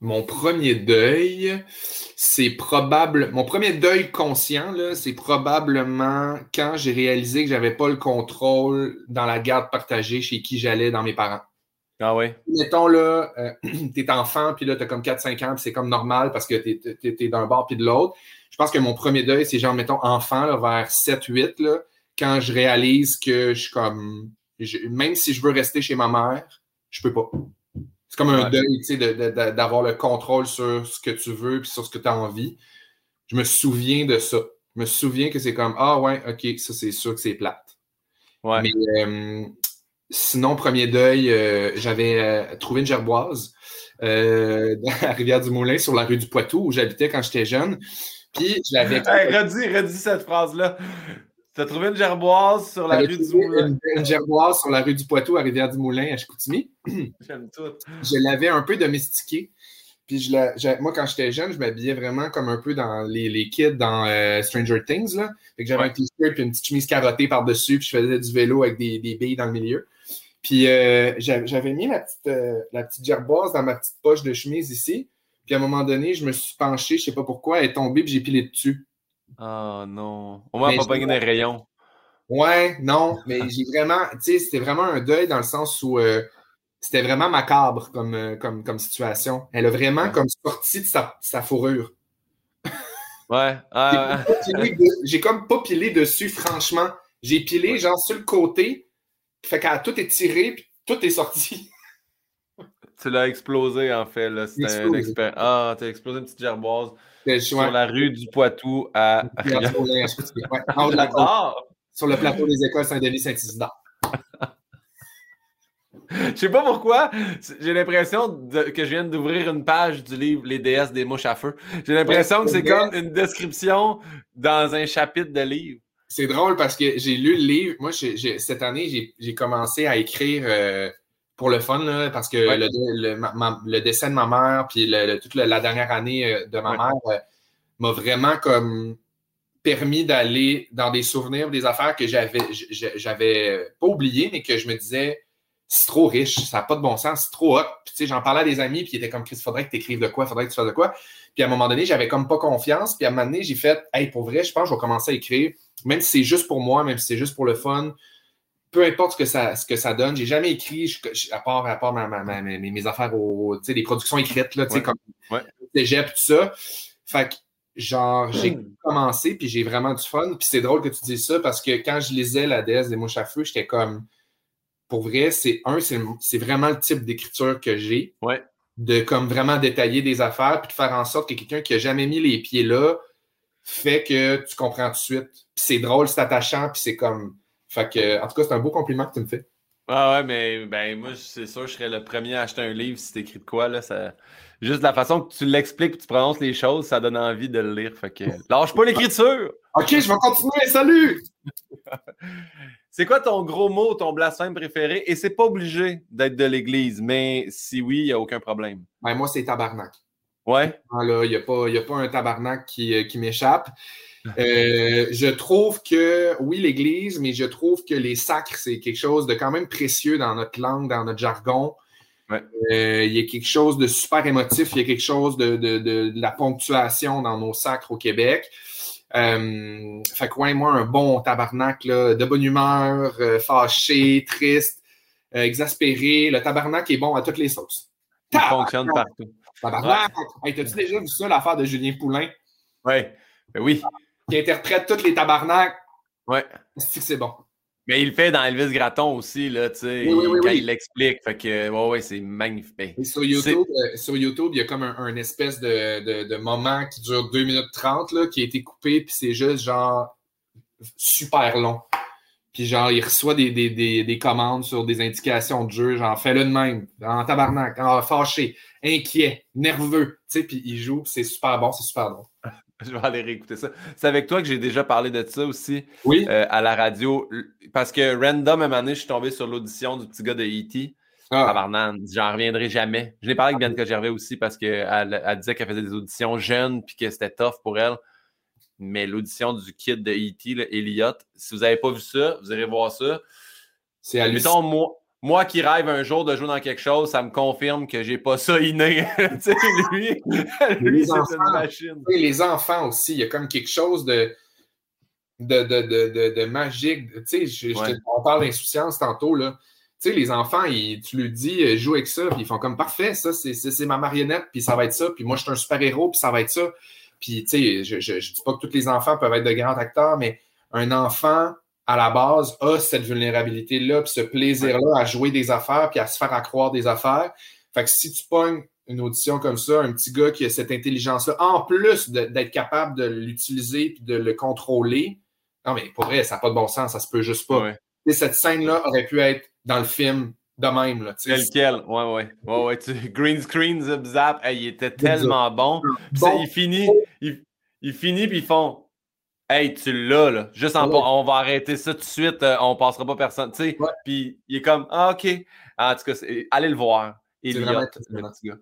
Mon premier deuil, c'est probable. Mon premier deuil conscient, c'est probablement quand j'ai réalisé que j'avais pas le contrôle dans la garde partagée chez qui j'allais dans mes parents. Ah oui. Mettons, là, euh, t'es enfant, puis là, t'as comme 4-5 ans, puis c'est comme normal parce que t'es es, d'un bord puis de l'autre. Je pense que mon premier deuil, c'est genre, mettons, enfant, là, vers 7-8, là, quand je réalise que je suis comme. même si je veux rester chez ma mère, je peux pas. C'est comme un deuil, tu sais, d'avoir le contrôle sur ce que tu veux puis sur ce que tu as envie. Je me souviens de ça. Je me souviens que c'est comme Ah ouais, ok, ça c'est sûr que c'est plate. Ouais. Mais euh, sinon, premier deuil, euh, j'avais euh, trouvé une gerboise dans la Rivière-du-Moulin sur la rue du Poitou où j'habitais quand j'étais jeune. Puis je l'avais. Hey, redis, redis cette phrase-là. Tu as trouvé une gerboise sur la rue du Moulin. Une, gerboise sur la rue du Poitou à Rivière-du-Moulin à Chicoutimi. J'aime tout. Je l'avais un peu domestiquée. Puis je la, moi, quand j'étais jeune, je m'habillais vraiment comme un peu dans les, les kids dans euh, Stranger Things. Là. Fait que j'avais un t-shirt et une petite chemise carottée par-dessus, puis je faisais du vélo avec des, des billes dans le milieu. Puis euh, j'avais mis la petite, euh, la petite gerboise dans ma petite poche de chemise ici. Puis à un moment donné, je me suis penché, je sais pas pourquoi, elle est tombée, puis j'ai pilé dessus. Oh non. Au moins, pas pogné des rayons. Ouais, non, mais j'ai vraiment, tu sais, c'était vraiment un deuil dans le sens où euh, c'était vraiment macabre comme, comme, comme situation. Elle a vraiment comme sorti de sa, fourrure. Ouais. J'ai comme pas pilé dessus, franchement. J'ai pilé genre sur le côté, fait a tout étiré, puis tout est sorti. Tu l'as explosé, en fait. C'était un expert. Ah, tu as explosé une petite gerboise sur la rue du Poitou à. sur le plateau des écoles Saint-Denis-Saint-Isidore. Je sais pas pourquoi, j'ai l'impression que je viens d'ouvrir une page du livre Les déesses des mouches à feu. J'ai l'impression que c'est comme une description dans un chapitre de livre. C'est drôle parce que j'ai lu le livre. Moi, cette année, j'ai commencé à écrire euh, pour le fun, parce que le, décès de ma mère, puis toute la dernière année euh, de ma mère euh, m'a vraiment comme permis d'aller dans des souvenirs, des affaires que j'avais, j'avais pas oubliées, mais que je me disais, c'est trop riche, ça n'a pas de bon sens, c'est trop hot. Puis, tu sais, j'en parlais à des amis, puis ils étaient comme, Chris, faudrait que tu écrives de quoi, faudrait que tu fasses de quoi. Puis, à un moment donné, j'avais comme pas confiance. Puis, à un moment donné, j'ai fait, hey, pour vrai, je pense que je vais commencer à écrire, même si c'est juste pour moi, même si c'est juste pour le fun peu importe ce que ça, ce que ça donne, j'ai jamais écrit, à part, à part mes, affaires, au, les productions écrites, là, comme ouais. cégep, tout ça. Fait que, genre, j'ai hmm. commencé, puis j'ai vraiment du fun. Puis c'est drôle que tu dises ça, parce que quand je lisais La déesse des mouches à feu, j'étais comme, pour vrai, c'est un, c'est vraiment le type d'écriture que j'ai. Ouais. De comme vraiment détailler des affaires, puis de faire en sorte que quelqu'un qui a jamais mis les pieds là fait que tu comprends tout de suite. C'est drôle, c'est attachant, puis c'est comme fait que, en tout cas, c'est un beau compliment que tu me fais. Ah ouais, mais ben moi, c'est sûr, je serais le premier à acheter un livre si écrit de quoi. Là, ça... Juste la façon que tu l'expliques et tu prononces les choses, ça donne envie de le lire. Fait que lâche pas l'écriture! ok, je vais continuer, salut! c'est quoi ton gros mot, ton blasphème préféré? Et c'est pas obligé d'être de l'Église, mais si oui, il n'y a aucun problème. Ben, moi, c'est tabarnak. Ouais? Il n'y a, pas, a pas un tabarnak qui, euh, qui m'échappe. Euh, je trouve que, oui, l'Église, mais je trouve que les sacres, c'est quelque chose de quand même précieux dans notre langue, dans notre jargon. Euh, il y a quelque chose de super émotif, il y a quelque chose de, la ponctuation dans nos sacres au Québec. Euh, fait que, ouais, moi, un bon tabarnak, de bonne humeur, fâché, triste, exaspéré. Le tabarnak est bon à toutes les sauces. Il fonctionne partout. Tabarnak! T'as-tu déjà vu ça, l'affaire de Julien Poulain? Ouais. Ben oui qui interprète tous les tabarnaks. Ouais. C'est bon? Mais il le fait dans Elvis Gratton aussi, là, tu sais, quand il l'explique. Fait que, ouais, ouais, c'est magnifique. sur YouTube, euh, sur YouTube, il y a comme un, espèce de, de, moment qui dure 2 minutes 30, là, qui a été coupé, puis c'est juste genre super long. Puis genre, il reçoit des, des, des, des, commandes sur des indications de jeu, genre fais-le de même, en tabarnak, en fâché, inquiet, nerveux, tu sais, puis il joue, c'est super bon, c'est super drôle. Je vais aller réécouter ça. C'est avec toi que j'ai déjà parlé de ça aussi oui. Euh, à la radio. Parce que random, même année, je suis tombé sur l'audition du petit gars de E.T. Ah. j'en reviendrai jamais. Je l'ai parlé avec Bianca Gervais aussi parce qu'elle elle disait qu'elle faisait des auditions jeunes puis que c'était tough pour elle. Mais l'audition du kid de E.T., Elliot, si vous n'avez pas vu ça, vous irez voir ça. C'est hallucinant. moi, moi qui rêve un jour de jouer dans quelque chose, ça me confirme que j'ai pas ça inné. lui, lui c'est une machine. les enfants aussi, il y a comme quelque chose de, de, de, de, magique. Tu sais, on parle d'insouciance tantôt, là. Tu sais, les enfants, tu leur dis, euh, joue avec ça, puis ils font comme parfait, ça, c'est ma marionnette, puis ça va être ça, puis moi, je suis un super-héros, puis ça va être ça. Puis, tu sais, je, je, je dis pas que tous les enfants peuvent être de grands acteurs, mais un enfant à la base, a cette vulnérabilité-là, puis ce plaisir-là à jouer des affaires, puis à se faire accroire des affaires. Fait que si tu pognes une audition comme ça, un petit gars qui a cette intelligence-là, en plus d'être capable de l'utiliser et de le contrôler, non, mais pour vrai, ça n'a pas de bon sens, ça se peut juste pas. Cette scène-là aurait pu être dans le film de même. Là, Tel quel, ouais, ouais. ouais, ouais Green screen, zip zap, il était tellement bon. il finit, il, il finit, puis ils font Hey, tu l'as, là. Juste en on va arrêter ça tout de suite, euh, on passera pas personne. Tu sais, puis il est comme Ah, OK. En tout cas, allez le voir. Elliot, le petit gars.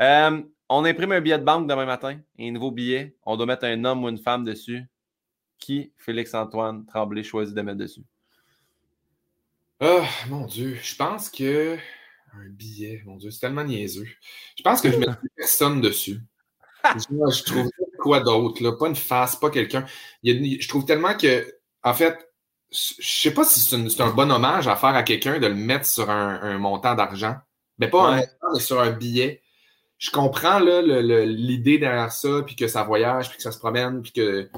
Euh, on imprime un billet de banque demain matin, un nouveau billet. On doit mettre un homme ou une femme dessus. Qui? Félix-Antoine Tremblay choisit de mettre dessus? Oh, mon Dieu. Je pense que. Un billet, mon Dieu, c'est tellement niaiseux. Je pense que je mets personne dessus. je, trouve quoi d'autre, là? Pas une face, pas quelqu'un. Je trouve tellement que, en fait, je sais pas si c'est un bon hommage à faire à quelqu'un de le mettre sur un, montant d'argent. Mais pas un montant, mais sur un billet. Je comprends l'idée derrière ça, puis que ça voyage, puis que ça se promène, puis que.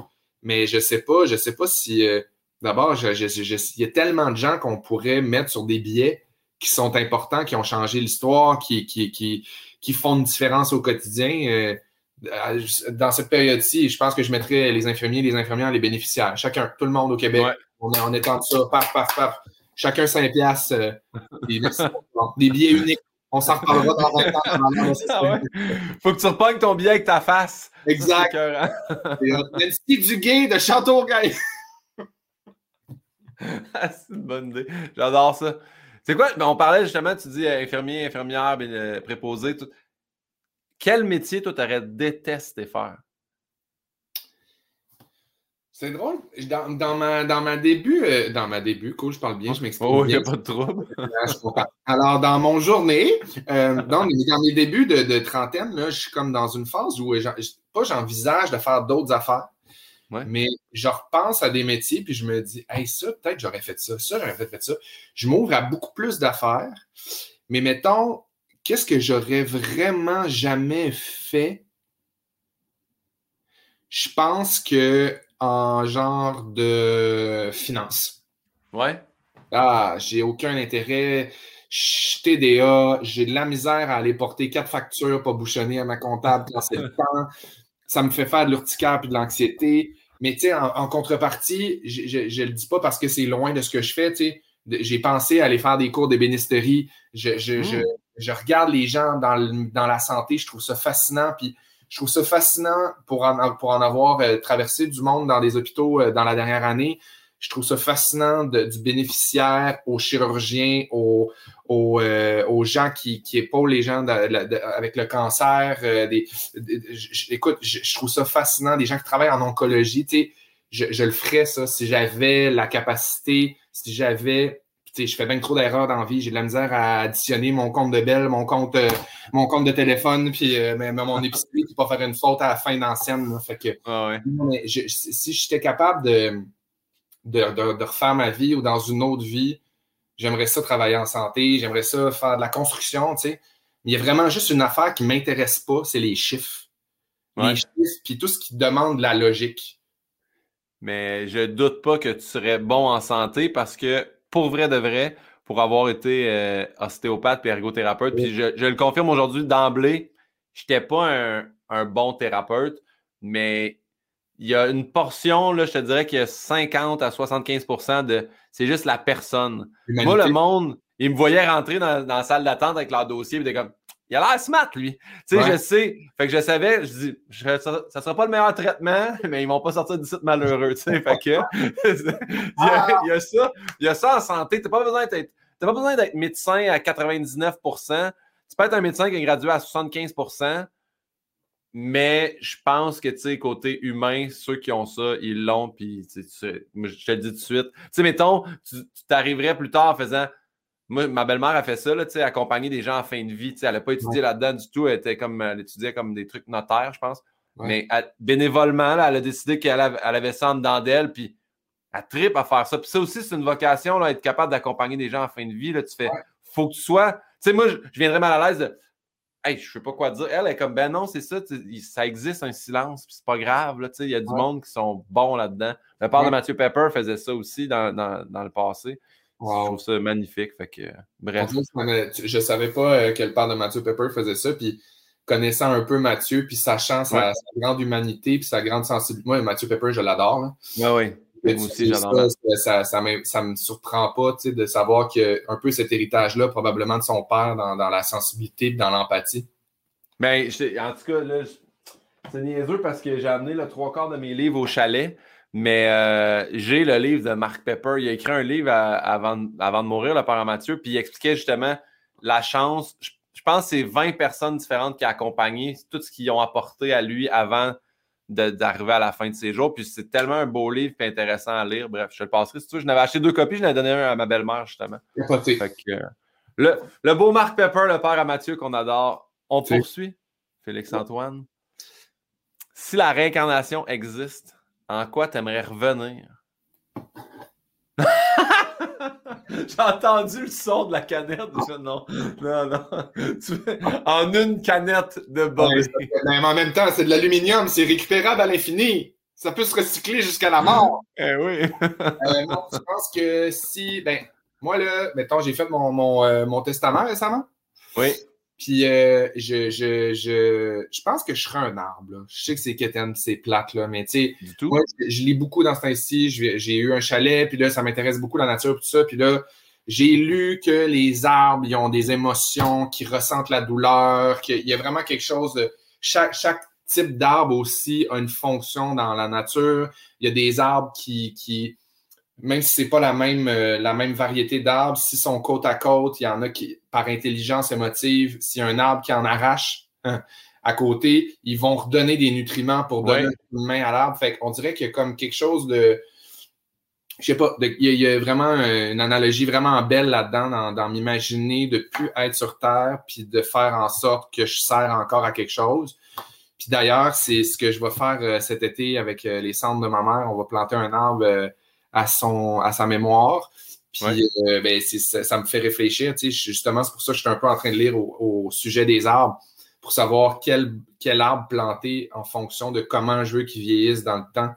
Mais je sais pas, je sais pas si. Euh, d'abord, il y a tellement de gens qu'on pourrait mettre sur des billets qui sont importants, qui ont changé l'histoire, qui, qui, qui, qui, font une différence au quotidien. Euh, dans cette période-ci, je pense que je mettrais les infirmiers, les infirmières, les bénéficiaires. Chacun, tout le monde au Québec. On, est, en étant ça, paf, paf, paf. Chacun 5 piastres. Euh, des, billets uniques. On s'en reparlera dans un temps. Ah Faut que tu repognes ton billet avec ta face. Exact. Nancy Duguay de Châteauguay. Ah, c'est une bonne idée. J'adore ça. C'est quoi? Ben, on parlait justement, tu dis infirmier, infirmière, euh, préposé. Tout. Quel métier, toi, t'aurais détesté faire? C'est drôle. Dans, dans, ma, dans ma début, euh, dans ma début, cool, je parle bien, je m'explique. Oh, il n'y a pas de trouble. Alors, dans mon journée, euh, dans, mes débuts de, trentaine, là, je suis comme dans une phase où, pas j'envisage de faire d'autres affaires, mais je repense à des métiers, puis je me dis, hey, ça, peut-être j'aurais fait ça, ça, j'aurais fait, fait ça. Je m'ouvre à beaucoup plus d'affaires, mais mettons, qu'est-ce que j'aurais vraiment jamais fait? Je pense que en genre de finance. Ouais. Ah, j'ai aucun intérêt. Je TDA, j'ai de la misère à aller porter quatre factures pas bouchonnées à ma comptable quand c'est le temps. Ça me fait faire de l'urticaire et de l'anxiété. Mais tu sais, en, contrepartie, je ne le dis pas parce que c'est loin de ce que je fais. Tu sais, j'ai pensé à aller faire des cours d'ébénisterie. Je, je, je, hmm je regarde les gens dans, dans, la santé, je trouve ça fascinant. Puis je trouve ça fascinant pour en, pour en avoir euh, traversé du monde dans des hôpitaux euh, dans la dernière année. Je trouve ça fascinant du bénéficiaire aux chirurgiens, aux, aux, euh, aux gens qui, qui épaulent les gens avec le cancer. des, écoute, je, trouve ça fascinant. Des gens qui travaillent en oncologie, tu sais, je, je le ferais ça si j'avais la capacité, si j'avais je fais bien trop d'erreurs dans la vie. J'ai de la misère à additionner mon compte de belle, mon compte, euh, mon compte de téléphone, puis euh, mon épicerie, puis pas faire une faute à la fin d'ancienne. Fait que ah si j'étais capable de, de, refaire ma vie ou dans une autre vie, j'aimerais ça travailler en santé, j'aimerais ça faire de la construction, tu sais. Il y a vraiment juste une affaire qui ne m'intéresse pas, c'est les chiffres. Les chiffres, puis tout ce qui demande de la logique. Mais je doute pas que tu serais bon en santé parce que pour vrai de vrai, pour avoir été euh, ostéopathe et ergothérapeute. Puis je, le confirme aujourd'hui d'emblée, je n'étais pas un, bon thérapeute, mais il y a une portion, là, je te dirais qu'il y a 50 à 75% de. C'est juste la personne. Moi, le monde, il me voyait rentrer dans, la salle d'attente avec leur dossier, et comme il a l'air smart, lui. Tu sais, je sais. Fait que je savais, je dis, ça, ne sera pas le meilleur traitement, mais ils vont pas sortir du site malheureux, tu sais. fait que, il, y a, ça. Il y a ça en santé. Tu n'as pas besoin d'être, pas besoin d'être médecin à 99% Tu peux être un médecin qui est gradué à 75% mais je pense que, tu sais, côté humain, ceux qui ont ça, ils l'ont, puis je te le dis tout de suite. Tu sais, mettons, tu t'arriverais plus tard en faisant moi, ma belle-mère a fait ça, là, accompagner des gens en fin de vie. Elle n'a pas étudié là-dedans du tout. Elle, était comme, elle étudiait comme des trucs notaires, je pense. Mais bénévolement, elle a décidé qu'elle avait, elle avait ça en dedans d'elle, puis elle tripe à faire ça. Puis ça aussi, c'est une vocation, là, être capable d'accompagner des gens en fin de vie. Là, tu fais, faut que tu sois. Tu sais, moi, je, viendrais mal à l'aise de. Hey, je sais pas quoi dire. Elle est comme, ben non, c'est ça, ça existe un silence, puis c'est pas grave. Il y a du monde qui sont bons là-dedans. Le père de Mathieu Pepper faisait ça aussi dans, dans, dans le passé. Je trouve ça magnifique. Fait que, bref. je savais pas que le père de Mathieu Pepper faisait ça. Puis connaissant un peu Mathieu, puis sachant sa, grande humanité, puis sa grande sensibilité. Moi, Mathieu Pepper, je l'adore. Oui, oui. Moi aussi, j'adore. Ça, ça, me, me surprend pas de savoir a un peu cet héritage-là, probablement de son père, dans, la sensibilité et dans l'empathie. Mais ben, en tout cas, là, c'est niaiseux parce que j'ai amené le trois quarts de mes livres au chalet. Mais euh, j'ai le livre de Mark Pepper. Il a écrit un livre avant, avant de mourir, le père Mathieu, puis il expliquait justement la chance. Je, pense que c'est 20 personnes différentes qui ont accompagné, tout ce qu'ils ont apporté à lui avant d'arriver à la fin de ses jours. Puis c'est tellement un beau livre et intéressant à lire. Bref, je te le passerai si tu veux. Je n'avais acheté deux copies, je n'avais donné un à ma belle-mère, justement. Fait que, euh, le, le, beau Mark Pepper, le père à Mathieu qu'on adore. On poursuit, Félix-Antoine. Si la réincarnation existe, en quoi tu aimerais revenir? J'ai entendu le son de la canette. Non, non, non. En une canette de bobby. mais en même temps, c'est de l'aluminium, c'est récupérable à l'infini. Ça peut se recycler jusqu'à la mort. Eh oui. euh, je pense que si. Ben, moi, là, mettons, j'ai fait mon, mon, euh, mon testament récemment. Oui. Puis euh, je, je, je, je pense que je serais un arbre. Je sais que c'est quétaine, c'est plate, là, mais tu sais, moi, je, lis beaucoup dans ce temps-ci. J'ai eu un chalet, puis là, ça m'intéresse beaucoup la nature, tout ça. Puis là, j'ai lu que les arbres, ils ont des émotions, qu'ils ressentent la douleur, qu'il y a vraiment quelque chose de... Chaque, chaque type d'arbre aussi a une fonction dans la nature. Il y a des arbres qui, qui même si c'est pas la même, euh, la même variété d'arbres, s'ils sont côte à côte, il y en a qui, par intelligence émotive, s'il y a un arbre qui en arrache hein, à côté, ils vont redonner des nutriments pour donner une main à l'arbre. Fait qu'on dirait qu'il y a comme quelque chose de. Je sais pas, il, y a, vraiment une analogie vraiment belle là-dedans, dans, dans m'imaginer de plus être sur Terre, puis de faire en sorte que je sers encore à quelque chose. Puis d'ailleurs, c'est ce que je vais faire euh, cet été avec euh, les cendres de ma mère. On va planter un arbre à, son, à sa mémoire. Puis euh, ben, ça, me fait réfléchir. Justement, c'est pour ça que je suis un peu en train de lire au, sujet des arbres pour savoir quel, quel arbre planter en fonction de comment je veux qu'il vieillisse dans le temps.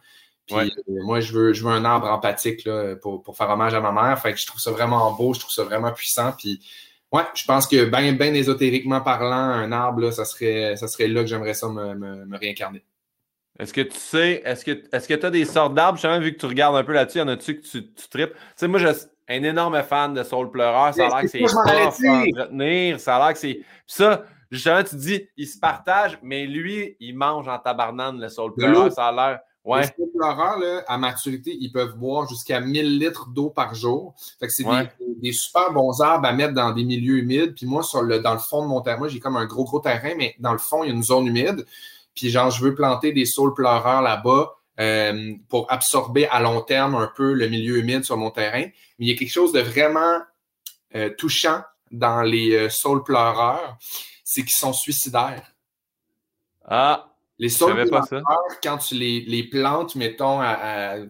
Puis euh, moi, je veux, je veux un arbre empathique là, pour, pour, faire hommage à ma mère. Fait que je trouve ça vraiment beau, je trouve ça vraiment puissant. Puis ouais, je pense que bien ben ésotériquement parlant, un arbre, là, ça, serait, ça serait là que j'aimerais ça me, me réincarner. Est-ce que tu sais, est-ce que est-ce que tu as des sortes d'arbres, justement, vu que tu regardes un peu là-dessus, y en a-tu que tu, tu tripes? Tu sais, moi, je suis un énorme fan de Soul Pleureur. Ça a l'air que c'est tough à entretenir. Ça a l'air que c'est. ça, justement, tu dis, il se partage, mais lui, il mange en tabarnane le Soul Pleureur. Ça a l'air. Ouais. Les Soul Pleureurs, à maturité, ils peuvent boire jusqu'à 1000 litres d'eau par jour. Fait que c'est des, des, super bons arbres à mettre dans des milieux humides. Puis moi, sur le, dans le fond de mon terrain, moi, j'ai comme un gros, gros terrain, mais dans le fond, il y a une zone humide. Puis genre, je veux planter des saules pleureurs là-bas euh, pour absorber à long terme un peu le milieu humide sur mon terrain. Mais il y a quelque chose de vraiment euh, touchant dans les euh, saules pleureurs, c'est qu'ils sont suicidaires. Ah! Les saules pleureurs, quand tu les, plantes, mettons,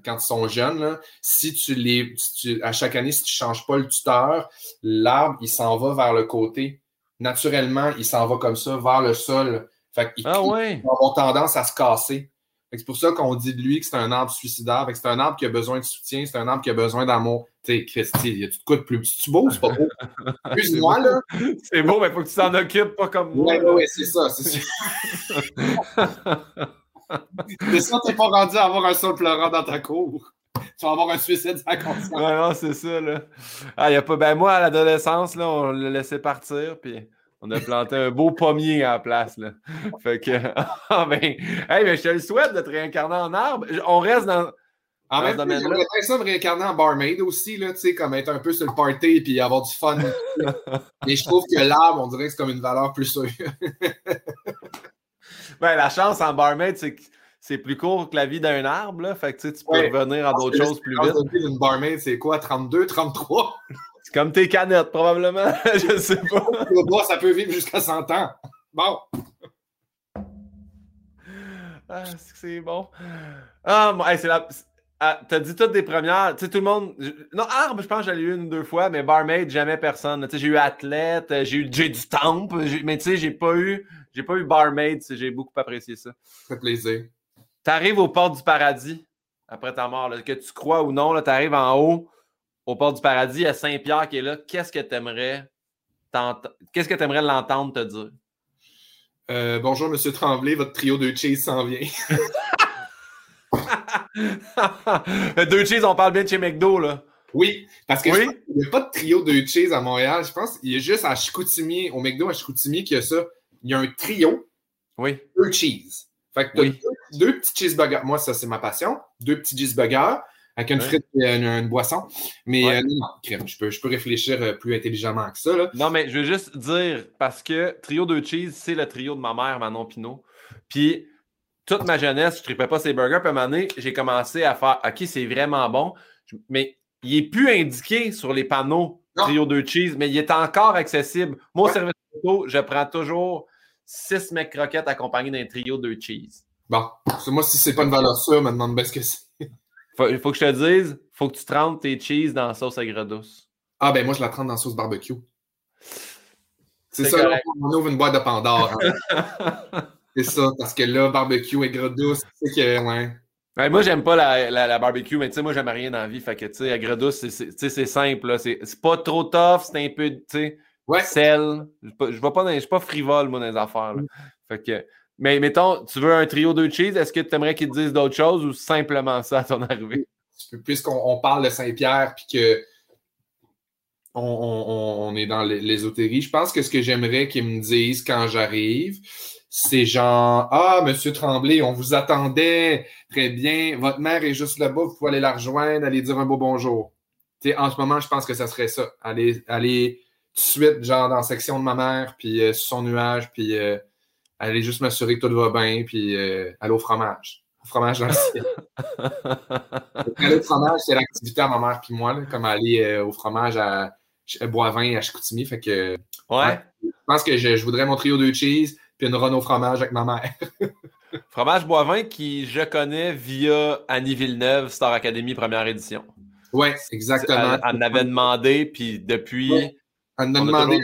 quand ils sont jeunes, si tu les, à chaque année, si tu ne changes pas le tuteur, l'arbre, il s'en va vers le côté. Naturellement, il s'en va comme ça, vers le sol. Fait ah ont tendance à se casser. C'est pour ça qu'on dit de lui que c'est un arbre suicidaire. C'est un arbre qui a besoin de soutien, c'est un arbre qui a besoin d'amour. Tu sais, Christy, il y a tout de quoi de plus? C'est beau, c'est pas beau? Excuse-moi, là. C'est beau, mais il faut que tu t'en occupes, pas comme moi. Oui, oui, c'est ça, c'est ça. c'est ça, t'es pas rendu à avoir un sol pleurant dans ta cour. Tu vas avoir un suicide sans conscience. Ouais, non, c'est ça, là. Ah, y a pas... Ben, moi, à l'adolescence, là, on l'a laissé partir, puis on a planté un beau pommier à la place. Là. Fait que, ah ben, hey, mais je te le souhaite de te réincarner en arbre. On reste dans. En même temps, j'aimerais ça me réincarner en barmaid aussi, là, tu sais, comme être un peu sur le party et puis avoir du fun. mais je trouve que l'arbre, on dirait que c'est comme une valeur plus sûre. ben, la chance en barmaid, c'est que c'est plus court que la vie d'un arbre, là. Fait que tu peux revenir à d'autres choses plus vite. La vie d'une barmaid, c'est quoi, 32, 33? C'est comme tes canettes, probablement. je sais pas. Le bois, ça peut vivre jusqu'à 100 ans. Bon. Ah, c'est bon. Ah, bon, c'est la. Ah, T'as dit toutes des premières. Tu sais, tout le monde. Non, Arbre, je pense que j'en ai eu une ou deux fois, mais Barmaid, jamais personne. Tu sais, j'ai eu Athlète, j'ai eu J du Temple, mais tu sais, j'ai pas eu. J'ai pas eu Barmaid, j'ai beaucoup apprécié ça. Ça fait plaisir. T'arrives aux portes du paradis après ta mort, que tu crois ou non, là, t'arrives en haut au port du paradis, à Saint-Pierre qui est là. Qu'est-ce que tu aimerais Qu'est-ce que tu aimerais l'entendre te dire? Euh, bonjour, Monsieur Tremblay, votre trio de cheese s'en vient. deux cheese, on parle bien de chez McDo, là. Oui, parce que il n'y a pas de trio de cheese à Montréal. Je pense qu'il y a juste à Chicoutimi, au McDo à Chicoutimi, qu'il y a ça. Il y a un trio. Oui. Deux cheese. Fait que tu as deux, petits cheeseburgers. Moi, ça, c'est ma passion. Deux petits cheeseburgers avec une frite et une, boisson. Mais euh, non, je peux, je peux réfléchir euh, plus intelligemment que ça. Là. Non, mais je veux juste dire, parce que trio de cheese, c'est le trio de ma mère, Manon Pinot. Puis toute ma jeunesse, je ne tripais pas ces burgers. Puis à un moment donné, j'ai commencé à faire OK, c'est vraiment bon. Mais il n'est plus indiqué sur les panneaux trio de cheese, mais il est encore accessible. Moi, au service photo, je prends toujours six mecs croquettes accompagnés d'un trio de cheese. Bon, moi, si c'est pas une valeur sûre, me demande bien ce que c'est. Il faut que je te dise, faut que tu trempes tes cheese dans la sauce aigre douce. Ah, ben moi, je la trempe dans la sauce barbecue. C'est ça, là, on ouvre une boîte de Pandore. Hein. c'est ça, parce que là, barbecue aigre douce, c'est que, ouais. moi, j'aime pas la, la, barbecue, mais tu sais, moi, j'aime rien dans la vie. Fait que, tu sais, aigre douce, c'est simple. C'est pas trop tough, c'est un peu, tu sais, ouais. sel. Je ne suis pas frivole, moi, dans les affaires. Là. Mm. Fait que, mais mettons, tu veux un trio de cheese, est-ce que tu aimerais qu'ils te disent d'autres choses ou simplement ça à ton arrivée? Puisqu'on parle de Saint-Pierre puis que on, est dans l'ésotérie, je pense que ce que j'aimerais qu'ils me disent quand j'arrive, c'est genre Ah, Monsieur Tremblay, on vous attendait très bien, votre mère est juste là-bas, vous pouvez aller la rejoindre, aller dire un beau bonjour. en ce moment, je pense que ça serait ça. Aller, aller tout de suite, genre dans la section de ma mère, puis euh, son nuage, puis euh, aller juste m'assurer que tout va bien, puis euh, aller au fromage. Au fromage dans le ciel. aller au fromage, c'est l'activité à ma mère puis moi, comme aller euh, au fromage à, Boivin à Chicoutimi. Fait que, ouais. je pense que je, voudrais mon trio de cheese puis une run au fromage avec ma mère. fromage Boivin qui je connais via Annie Villeneuve, Star Academy première édition. Oui, exactement. Elle, en avait demandé, puis depuis. Elle en a demandé.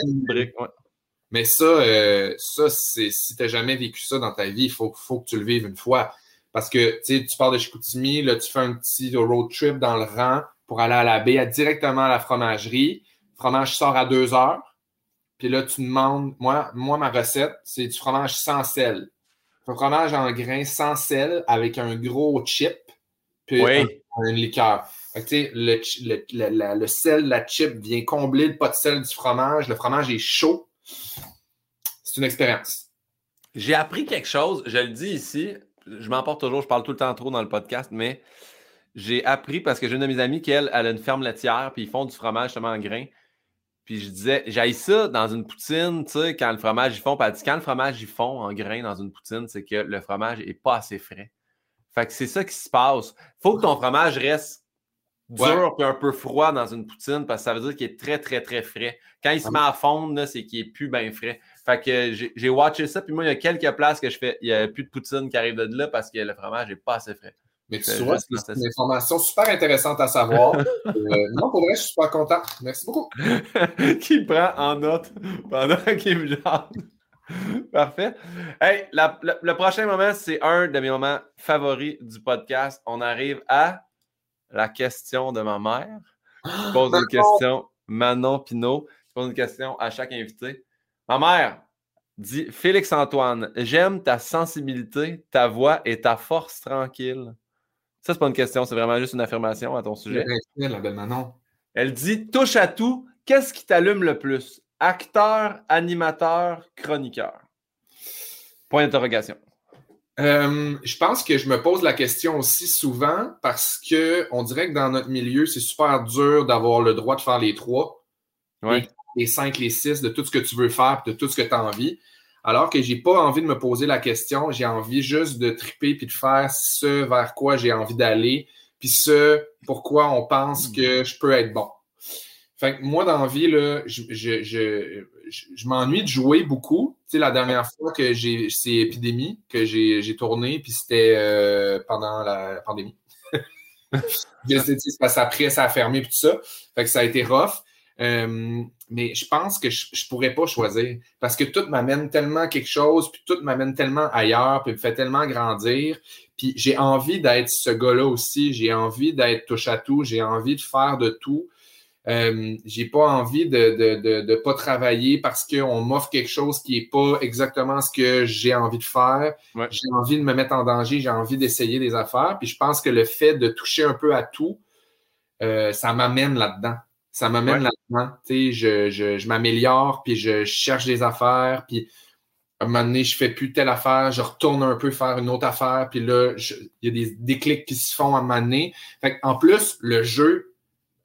Mais ça, euh, ça c'est, si tu n'as jamais vécu ça dans ta vie, il faut, faut que tu le vives une fois. Parce que tu parles de Chicoutimi, là, tu fais un petit road trip dans le rang pour aller à la baie, directement à la fromagerie. Le fromage sort à deux heures. Puis là, tu demandes, moi, moi ma recette, c'est du fromage sans sel. Un fromage en grains sans sel avec un gros chip, puis une liqueur. le, le, le, sel, la chip vient combler le pot de sel du fromage. Le fromage est chaud c'est une expérience. J'ai appris quelque chose, je le dis ici, je m'emporte toujours, je parle tout le temps trop dans le podcast, mais j'ai appris parce que j'ai une de mes amies qui, elle, elle a une ferme laitière, puis ils font du fromage justement en grains. Puis je disais, j'aille ça dans une poutine, tu sais, quand le fromage y fond. Puis quand le fromage y fond en grains dans une poutine, c'est que le fromage n'est pas assez frais. Fait que c'est ça qui se passe. Faut que ton fromage reste dur et un peu froid dans une poutine parce que ça veut dire qu'il est très, très, très frais. Quand il se met à fondre, c'est qu'il est plus bien frais. Fait que j'ai watché ça, puis moi, il y a quelques places que je fais, il n'y a plus de poutine qui arrive de là parce que le fromage n'est pas assez frais. Mais tu vois, c'est une information super intéressante à savoir. Euh, non, pour vrai, je suis super content. Merci beaucoup. qui prend en note pendant qu'il me jante. Parfait. Hey, le prochain moment, c'est un de mes moments favoris du podcast. On arrive à la question de ma mère. Je pose une question, Manon Pinot. Je pose une question à chaque invité. Ma mère dit Félix-Antoine, j'aime ta sensibilité, ta voix et ta force tranquille. Ça, c'est pas une question, c'est vraiment juste une affirmation à ton sujet. La belle Manon. Elle dit touche à tout, qu'est-ce qui t'allume le plus? Acteur, animateur, chroniqueur Point d'interrogation. Euh, je pense que je me pose la question aussi souvent parce que on dirait que dans notre milieu, c'est super dur d'avoir le droit de faire les trois. Les 5, les 6, de tout ce que tu veux faire, de tout ce que tu as envie. Alors que j'ai pas envie de me poser la question, j'ai envie juste de triper puis de faire ce vers quoi j'ai envie d'aller, puis ce pourquoi on pense que je peux être bon. Fait que moi, dans la vie, là, je, je, je, je m'ennuie de jouer beaucoup. Tu sais, la dernière fois que j'ai, c'est Épidémie que j'ai, tourné, puis c'était euh, pendant la pandémie. après, ça a fermé, puis tout ça. Fait que ça a été rough. Euh, mais je pense que je, ne pourrais pas choisir parce que tout m'amène tellement quelque chose, puis tout m'amène tellement ailleurs, puis me fait tellement grandir. Puis j'ai envie d'être ce gars-là aussi. J'ai envie d'être touche à tout. J'ai envie de faire de tout. Euh, j'ai pas envie de de, de, pas travailler parce qu'on m'offre quelque chose qui est pas exactement ce que j'ai envie de faire. J'ai envie de me mettre en danger, j'ai envie d'essayer des affaires. Puis je pense que le fait de toucher un peu à tout, euh, ça m'amène là-dedans. Ça m'amène là-dedans. Tu sais, je, je, je m'améliore, puis je cherche des affaires, puis à un moment donné, je fais plus telle affaire, je retourne un peu faire une autre affaire, puis là, il y a des déclics qui se font à un moment donné. Fait en plus, le jeu,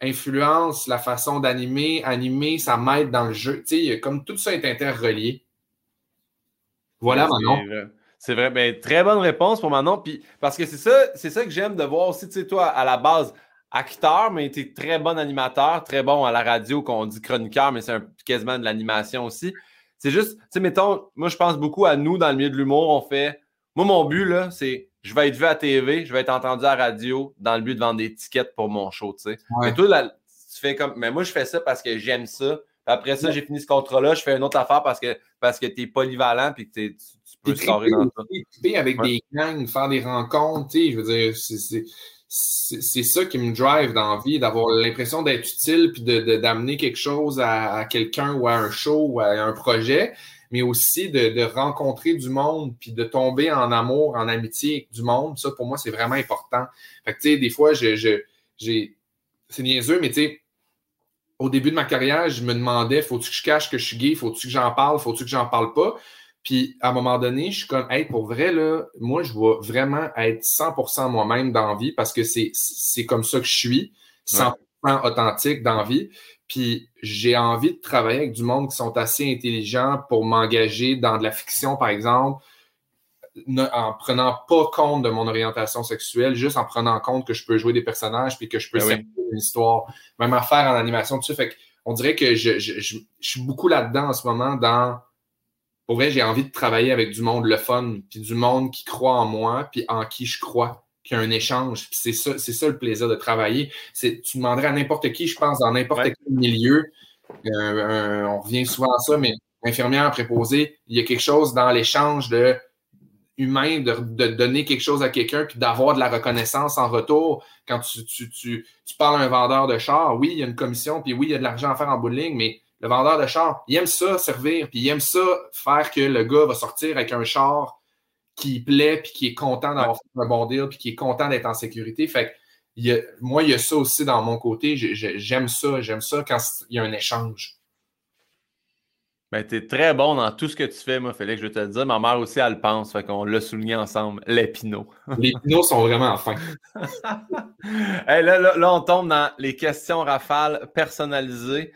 influence la façon d'animer, animer, ça m'aide dans le jeu. Tu sais, comme tout ça est interrelié. Voilà, Manon. C'est vrai. Ben, très bonne réponse pour Manon. Puis, parce que c'est ça, c'est ça que j'aime de voir aussi, tu sais, toi, à la base, acteur, mais tu es très bon animateur, très bon à la radio, qu'on dit chroniqueur, mais c'est quasiment de l'animation aussi. C'est juste, tu sais, mettons, moi, je pense beaucoup à nous dans le milieu de l'humour. On fait. Moi, mon but, là, c'est je vais être vu à TV, je vais être entendu à la radio dans le but de vendre des tickets pour mon show, tu sais. Mais toi, tu fais comme. Mais moi, je fais ça parce que j'aime ça. après ça, j'ai fini ce contrat-là, je fais une autre affaire parce que, parce que tu es polyvalent et que tu, peux te scorer dans ça. avec des gangs, faire des rencontres, tu sais, je veux dire, c'est ça qui me drive dans la vie, d'avoir l'impression d'être utile puis d'amener de, quelque chose à, à quelqu'un ou à un show ou à un projet mais aussi de, rencontrer du monde, puis de tomber en amour, en amitié du monde. Ça, pour moi, c'est vraiment important. Fait que, tu sais, des fois, je, j'ai, c'est niaiseux, mais tu sais, au début de ma carrière, je me demandais, faut-tu que je cache que je suis gay? Faut-tu que j'en parle? Faut-tu que j'en parle pas? Puis, à un moment donné, je suis comme, hey, pour vrai, là, moi, je vais vraiment être 100% moi-même dans la vie parce que c'est, c'est comme ça que je suis, 100% authentique dans la vie. Puis j'ai envie de travailler avec du monde qui sont assez intelligents pour m'engager dans de la fiction, par exemple, en prenant pas compte de mon orientation sexuelle, juste en prenant compte que je peux jouer des personnages puis que je peux ben une histoire. Même affaire en animation. Fait on dirait que je, je, je, suis beaucoup là-dedans en ce moment dans. Pour vrai, j'ai envie de travailler avec du monde le fun, puis du monde qui croit en moi, puis en qui je crois qu'il y a un échange. C'est ça, c'est ça le plaisir de travailler. C'est, tu demanderais à n'importe qui, je pense, dans n'importe quel milieu. Euh, on revient souvent à ça, mais infirmière préposée, il y a quelque chose dans l'échange de humain de, donner quelque chose à quelqu'un puis d'avoir de la reconnaissance en retour. Quand tu, tu, tu, tu, parles à un vendeur de char, oui, il y a une commission, puis oui, il y a de l'argent à faire en bout de ligne, mais le vendeur de char, il aime ça servir, puis il aime ça faire que le gars va sortir avec un char qui plaît, puis qui est content d'avoir fait un bon deal, puis qui est content d'être en sécurité. Fait moi, il y a ça aussi dans mon côté. J'aime ça. J'aime ça quand il y a un échange. Ben, tu es très bon dans tout ce que tu fais, moi, Félix, je vais te le dire. Ma mère aussi, elle pense. Fait qu'on l'a souligné ensemble, les pinots. les pinots sont vraiment fins. hey, là, là, on tombe dans les questions rafales personnalisées.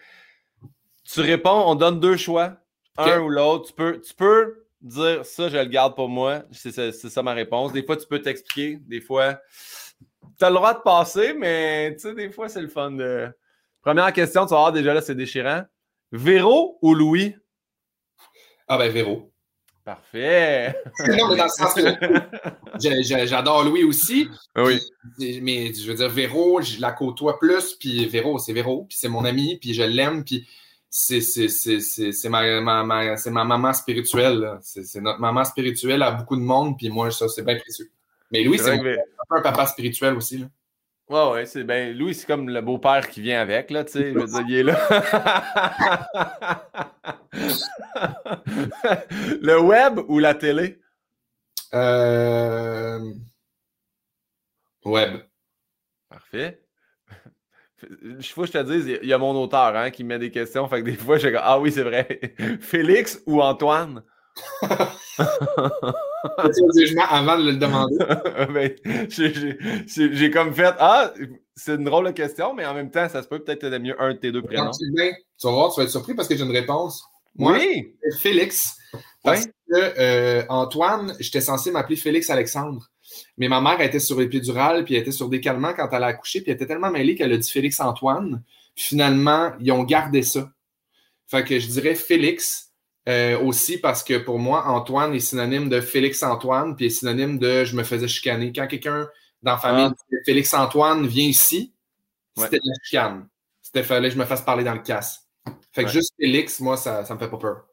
Tu réponds, on donne deux choix, un ou l'autre. Tu peux, tu peux dire ça, je le garde pour moi. C'est ça, ma réponse. Des fois, tu peux t'expliquer. Des fois, tu as le droit de passer, mais tu sais, des fois, c'est le fun de. Première question, tu vas voir déjà là, c'est déchirant. Véro ou Louis? Ah ben Véro. Parfait. non, mais dans le sens que j'adore Louis aussi. Oui. mais je veux dire, Véro, je la côtoie plus, puis Véro, c'est Véro, puis c'est mon ami, puis je l'aime, puis c'est ma, ma, ma, ma maman spirituelle. C'est notre maman spirituelle à beaucoup de monde, puis moi, ça, c'est bien précieux. Mais Louis, c'est un papa spirituel aussi. Là. Ouais, ouais, c'est ben Louis, c'est comme le beau-père qui vient avec, là, tu sais, je veux dire, il est là. le web ou la télé? Euh... Web. Parfait il faut que je te dise, il y a mon auteur hein, qui me met des questions. Fait que des fois, je dis Ah oui, c'est vrai. Félix ou Antoine? avant de le demander. Ben, j'ai comme fait Ah, c'est une drôle de question, mais en même temps, ça se peut peut-être que mieux un de tes deux prénoms. tu vas voir, tu vas être surpris parce que j'ai une réponse. Moi, oui. Félix. Parce que euh, Antoine, j'étais censé m'appeler Félix Alexandre. Mais ma mère était sur l'épidurale, puis elle était sur des calmants quand elle a accouché, puis elle était tellement mêlée qu'elle a dit Félix Antoine. Puis finalement, ils ont gardé ça. Fait que je dirais Félix euh, aussi parce que pour moi, Antoine est synonyme de Félix Antoine, puis est synonyme de je me faisais chicaner. Quand quelqu'un dans la famille ah. Félix Antoine vient ici, c'était de la chicane. C'était fallait que je me fasse parler dans le casse. Fait que juste Félix, moi, ça, ça me fait pas peur.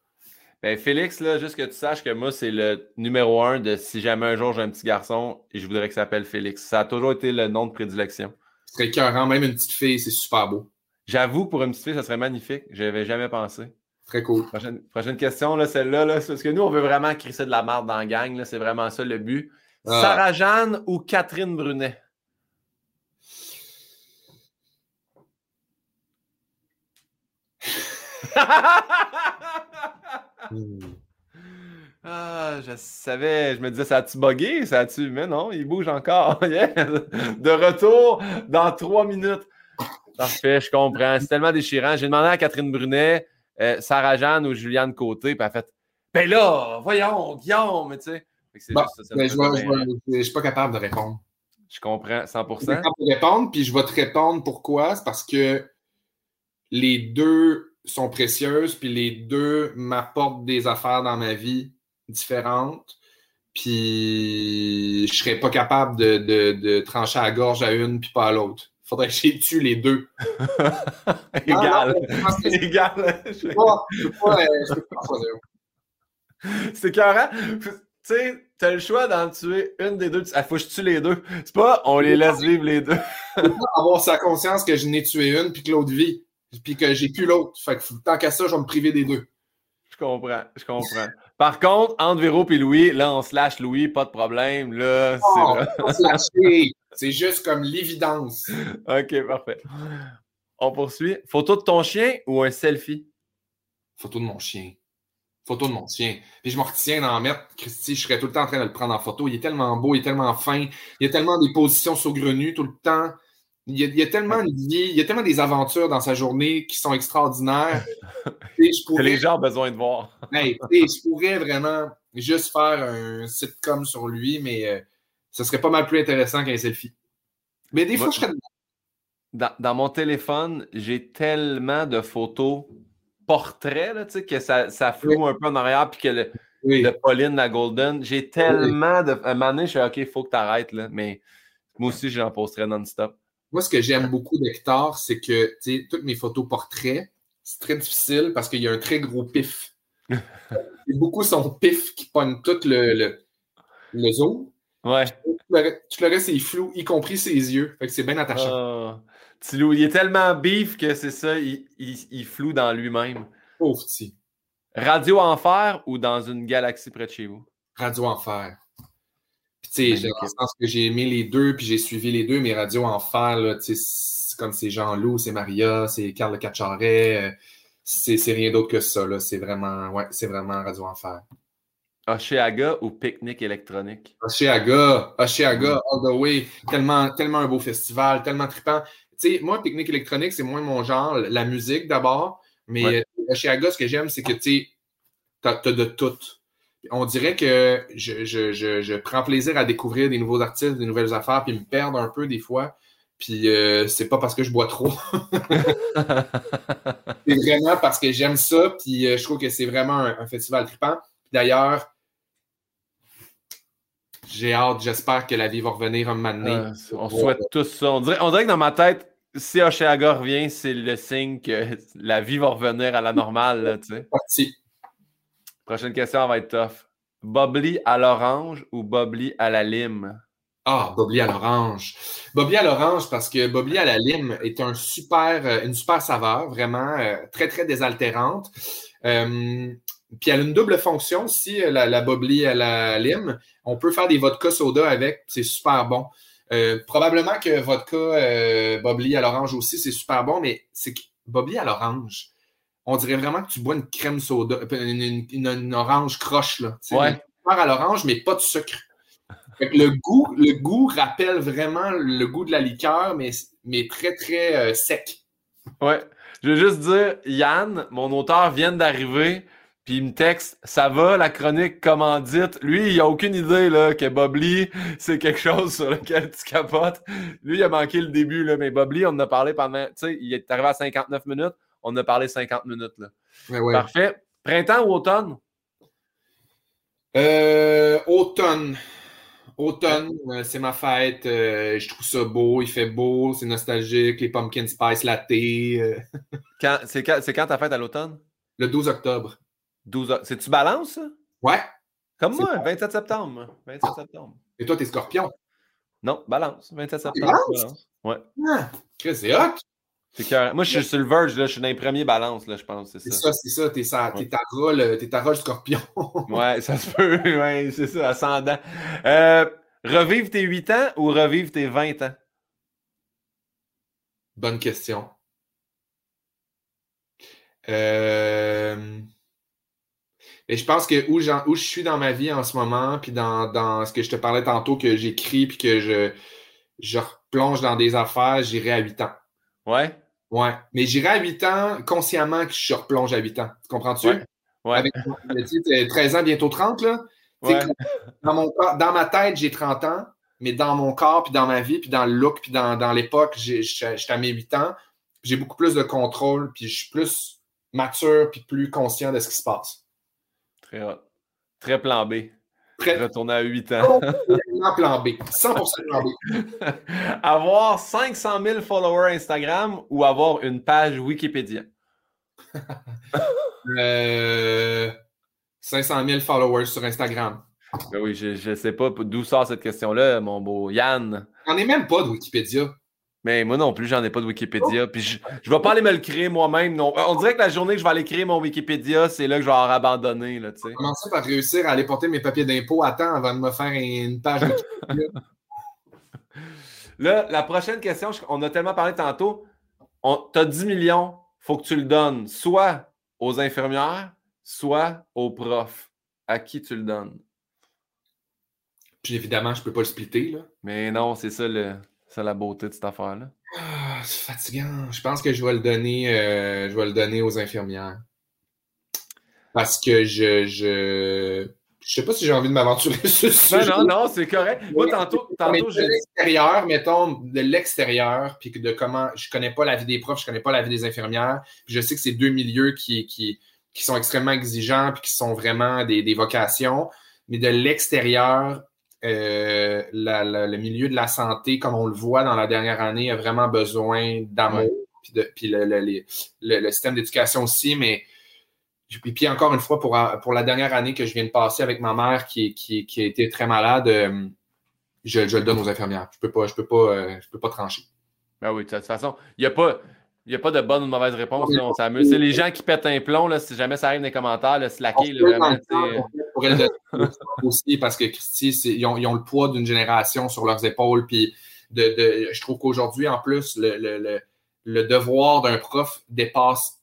Ben Félix, là, juste que tu saches que moi, c'est le numéro un de si jamais un jour j'ai un petit garçon et je voudrais qu'il s'appelle Félix. Ça a toujours été le nom de prédilection. C'est écœurant, même une petite fille, c'est super beau. J'avoue, pour une petite fille, ça serait magnifique. Je n'avais jamais pensé. Très cool. Prochaine, question, là, celle-là, là, parce que nous, on veut vraiment crisser de la marde dans la gang. C'est vraiment ça le but. Ah. Sarah Jeanne ou Catherine Brunet? Ah, je savais, je me disais, ça a-tu bugué? Ça a-tu. Mais non, il bouge encore. De retour dans trois minutes. Parfait, je comprends. C'est tellement déchirant. J'ai demandé à Catherine Brunet, euh, Sarah Jeanne ou Juliane Côté, puis elle a fait Ben là, voyons, Guillaume, tu sais. je ne suis pas capable de répondre. Je comprends 100%. Je suis capable de répondre, puis je vais te répondre pourquoi. C'est parce que les deux sont précieuses, puis les deux m'apportent des affaires dans ma vie différentes. Puis je serais pas capable de, de, trancher à la gorge à une puis pas à l'autre. Faudrait que j'ai tué les deux. Égal. Égal. Je pas, C'est carré. Tu sais, t'as le choix d'en tuer une des deux. Ah, faut que je tue les deux? C'est pas on les laisse vivre les deux. avoir sa conscience que je n'ai tué une puis que l'autre vit. Puis que j'ai plus l'autre. Fait que tant qu'à ça, je vais me priver des deux. Je comprends. Je comprends. Par contre, entre Véro et Louis, là, on slash Louis, pas de problème. Là, c'est C'est juste comme l'évidence. OK, parfait. On poursuit. Photo de ton chien ou un selfie? Photo de mon chien. Photo de mon chien. Puis je me retiens d'en mettre, Christy, je serais tout le temps en train de le prendre en photo. Il est tellement beau, il est tellement fin, il y a tellement des positions saugrenues tout le temps. Il y, a, tellement il y a tellement des aventures dans sa journée qui sont extraordinaires. que les gens ont besoin de voir. je pourrais vraiment juste faire un sitcom sur lui, mais euh, ce serait pas mal plus intéressant qu'un selfie. Mais des fois, je serais. Dans, dans, mon téléphone, j'ai tellement de photos portraits là, que ça, ça floue un peu en arrière, puis que le, de Pauline, la Golden, j'ai tellement de. À un moment donné, je suis OK, il faut que tu arrêtes, là, mais moi aussi, j'en posterai non-stop. Moi, ce que j'aime beaucoup d'Hector, c'est que toutes mes photos portraits, c'est très difficile parce qu'il y a un très gros pif. Beaucoup son pif qui pogne tout le, le, le zoom. Ouais. Tout le, reste, c'est flou, y compris ses yeux. Fait que c'est bien attachant. Ah. il est tellement bif que c'est ça, il, il, floue dans lui-même. Pauvre petit. Radio Enfer ou dans une galaxie près de chez vous? Radio Enfer. Puis, tu sais, dans le sens que j'ai aimé les deux, puis j'ai suivi les deux, mais Radio Enfer, là, tu sais, comme c'est Jean-Loup, c'est Maria, c'est Carl Cacharet, euh, c'est rien d'autre que ça, là. C'est vraiment, ouais, c'est vraiment Radio Enfer. Oshéaga ou pique-nique électronique? Oshéaga, Oshéaga, mm. all the way. Tellement, tellement un beau festival, tellement trippant. Tu sais, moi, pique-nique électronique, c'est moins mon genre. La musique d'abord, mais ouais. ce que j'aime, c'est que tu sais, t'as as de tout. On dirait que je, je, je, je, prends plaisir à découvrir des nouveaux artistes, des nouvelles affaires, puis me perdre un peu des fois. Puis euh, c'est pas parce que je bois trop. c'est vraiment parce que j'aime ça, puis euh, je trouve que c'est vraiment un, festival trippant. D'ailleurs, j'ai hâte, j'espère que la vie va revenir un moment donné. Euh, on souhaite tous ça. On dirait, on dirait, que dans ma tête, si Oshéaga revient, c'est le signe que la vie va revenir à la normale. Parti. Prochaine question va être tough. Bobli à l'orange ou Bobli à la lime? Ah, Bobli à l'orange. Bobli à l'orange parce que Bobli à la lime est un super, euh, une super saveur, vraiment euh, très, très désaltérante. Euh, puis elle a une double fonction aussi, la, Bobli à la lime. On peut faire des vodka soda avec, c'est super bon. probablement que vodka Bobli à l'orange aussi, c'est super bon, mais c'est Bobli à l'orange, on dirait vraiment que tu bois une crème soda, une, orange croche, là. Ouais. à l'orange, mais pas de sucre. le goût, le goût rappelle vraiment le goût de la liqueur, mais, mais très, très euh, sec. Ouais. Je veux juste dire, Yann, mon auteur, vient d'arriver, puis il me texte Ça va, la chronique commandite. Lui, il a aucune idée là, que Bobli, c'est quelque chose sur lequel tu capotes. Lui, il a manqué le début, là, mais Bobli, on en a parlé pendant. Tu sais, il est arrivé à 59 minutes. On a parlé 50 minutes. Là. Parfait. Printemps ou automne? Euh, automne. Automne, euh, c'est ma fête. Euh, je trouve ça beau. Il fait beau. C'est nostalgique. Les pumpkin spice latte. c'est quand, ta fête à l'automne? Le 12 octobre. 12 C'est-tu balance, ça? Ouais. Comme moi, 27 septembre. 27 septembre. Et toi, t'es scorpion? Non, balance. 27 septembre. Balance? Ouais. Ah, c'est hot. Moi, je suis sur le verge, là, je suis dans les premiers balances, là, je pense. C'est ça, c'est ça. T'es ouais. ta ta rôle scorpion. ouais, ça se peut. Ouais, c'est ça, ascendant. Euh, revivre tes 8 ans ou revivre tes 20 ans? Bonne question. Euh... Et je pense que où, où, je suis dans ma vie en ce moment, puis dans, dans ce que je te parlais tantôt, que j'écris, puis que je, je replonge dans des affaires, j'irai à 8 ans. Ouais. Ouais. Mais j'irai à 8 ans consciemment que je replonge à 8 ans. Tu comprends-tu? Ouais. ouais. Avec 13 ans, bientôt 30, là. Ouais. Dans, mon, dans ma tête, j'ai 30 ans, mais dans mon corps, puis dans ma vie, puis dans le look, puis dans, dans l'époque, j'étais à mes 8 ans. J'ai beaucoup plus de contrôle, puis je suis plus mature, puis plus conscient de ce qui se passe. Très Très plan B. Très... Retourner à 8 ans. plan B. 100% plan B. avoir 500 000 followers Instagram ou avoir une page Wikipédia? euh, 500 000 followers sur Instagram. Ben oui, je ne sais pas d'où sort cette question-là, mon beau Yann. J'en ai même pas de Wikipédia. Mais moi non plus, j'en ai pas de Wikipédia. Puis je, je vais pas aller me le créer moi-même. Non. On dirait que la journée que je vais aller créer mon Wikipédia, c'est là que je vais en abandonner. Là, sais. commencer par réussir à aller porter mes papiers d'impôt à temps avant de me faire une page Wikipédia. là, la prochaine question, on a tellement parlé tantôt. Tu as 10 millions, il faut que tu le donnes soit aux infirmières, soit aux profs. À qui tu le donnes? Puis évidemment, je peux pas le splitter. Là. Mais non, c'est ça le. C'est la beauté de cette affaire-là? Ah, c'est fatigant. Je pense que je vais le donner, euh, je vais le donner aux infirmières. Parce que je, je, je sais pas si j'ai envie de m'aventurer sur ce Non, non, non, c'est correct. Moi, tantôt, tantôt j'ai. De l'extérieur, mettons, de l'extérieur, puis de comment. Je connais pas la vie des profs, je connais pas la vie des infirmières. Puis je sais que c'est deux milieux qui, qui, qui sont extrêmement exigeants, puis qui sont vraiment des, des vocations. Mais de l'extérieur, euh, le milieu de la santé, comme on le voit dans la dernière année, a vraiment besoin d'amour, puis, le, système d'éducation aussi, mais puis, encore une fois, pour, pour la dernière année que je viens de passer avec ma mère qui, qui, qui a été très malade, euh, je, le donne aux infirmières. Je peux pas, je peux pas, euh, je peux pas trancher. Ben oui, de toute façon, il n'y a pas. Il n'y a pas de bonne ou de mauvaise réponse. on s'amuse. C'est les gens qui pètent un plomb, là, si jamais ça arrive dans les commentaires, là, slacker. Là, vraiment, pour elle aussi, parce que Christy, ils ont, ils ont, le poids d'une génération sur leurs épaules. Puis de, de je trouve qu'aujourd'hui, en plus, le, le, le devoir d'un prof dépasse